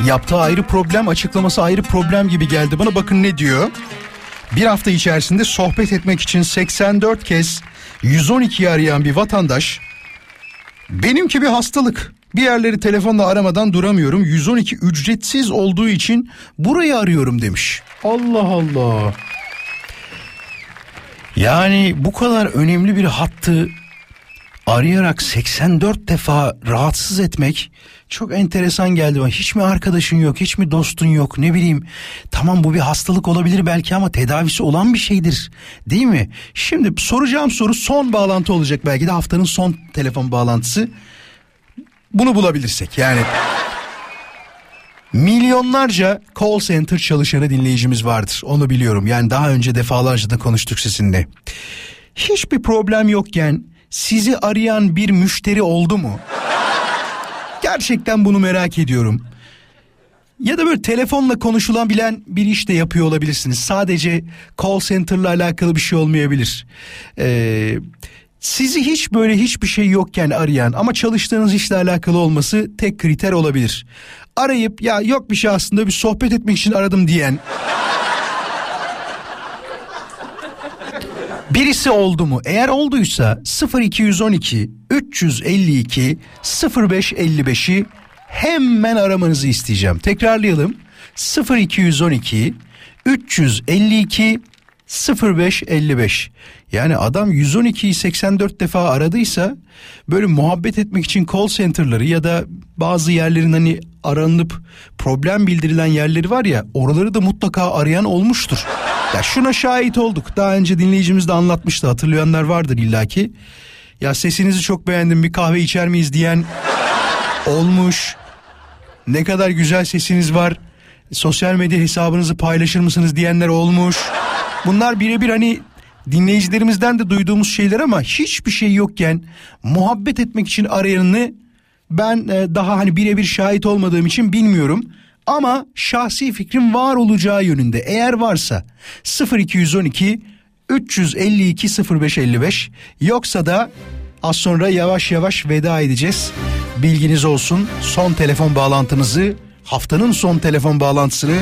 Yaptığı ayrı problem, açıklaması ayrı problem gibi geldi bana. Bakın ne diyor? Bir hafta içerisinde sohbet etmek için 84 kez 112'yi arayan bir vatandaş benimki bir hastalık. Bir yerleri telefonla aramadan duramıyorum. 112 ücretsiz olduğu için burayı arıyorum demiş. Allah Allah. Yani bu kadar önemli bir hattı arayarak 84 defa rahatsız etmek çok enteresan geldi bana. Hiç mi arkadaşın yok, hiç mi dostun yok ne bileyim. Tamam bu bir hastalık olabilir belki ama tedavisi olan bir şeydir. Değil mi? Şimdi soracağım soru son bağlantı olacak belki de haftanın son telefon bağlantısı. Bunu bulabilirsek yani. Milyonlarca call center çalışanı dinleyicimiz vardır. Onu biliyorum. Yani daha önce defalarca da konuştuk sizinle. Hiçbir problem yokken sizi arayan bir müşteri oldu mu? Gerçekten bunu merak ediyorum. Ya da böyle telefonla konuşulan bilen bir iş de yapıyor olabilirsiniz. Sadece call center'la alakalı bir şey olmayabilir. Ee, sizi hiç böyle hiçbir şey yokken arayan ama çalıştığınız işle alakalı olması tek kriter olabilir. Arayıp ya yok bir şey aslında bir sohbet etmek için aradım diyen Birisi oldu mu? Eğer olduysa 0212 352 0555'i hemen aramanızı isteyeceğim. Tekrarlayalım. 0212 352 0555. Yani adam 112'yi 84 defa aradıysa böyle muhabbet etmek için call center'ları ya da bazı yerlerin hani aranıp problem bildirilen yerleri var ya oraları da mutlaka arayan olmuştur. Ya şuna şahit olduk. Daha önce dinleyicimiz de anlatmıştı. Hatırlayanlar vardır illaki. Ya sesinizi çok beğendim bir kahve içer miyiz diyen olmuş. Ne kadar güzel sesiniz var. Sosyal medya hesabınızı paylaşır mısınız diyenler olmuş. Bunlar birebir hani dinleyicilerimizden de duyduğumuz şeyler ama hiçbir şey yokken muhabbet etmek için arayanını ben e, daha hani birebir şahit olmadığım için bilmiyorum. Ama şahsi fikrim var olacağı yönünde. Eğer varsa 0212 352 0555 yoksa da az sonra yavaş yavaş veda edeceğiz. Bilginiz olsun. Son telefon bağlantımızı haftanın son telefon bağlantısını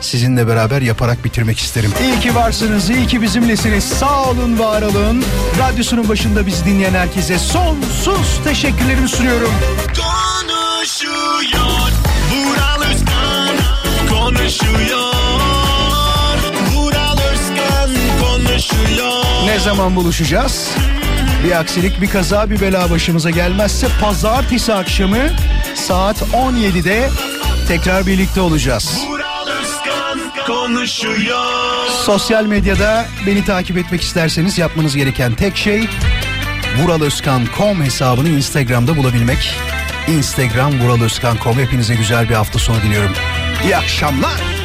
sizinle beraber yaparak bitirmek isterim. İyi ki varsınız, iyi ki bizimlesiniz. Sağ olun, var olun. Radyosunun başında bizi dinleyen herkese sonsuz teşekkürlerimi sunuyorum. Konuşuyor Vural Özkan Konuşuyor Vural Özkan konuşuyor Ne zaman buluşacağız? Bir aksilik, bir kaza, bir bela başımıza gelmezse pazartesi akşamı saat 17'de tekrar birlikte olacağız. Vural konuşuyor Sosyal medyada beni takip etmek isterseniz yapmanız gereken tek şey vuraloskan.com hesabını Instagram'da bulabilmek. Instagram vuraloskan.com hepinize güzel bir hafta sonu diliyorum. İyi akşamlar.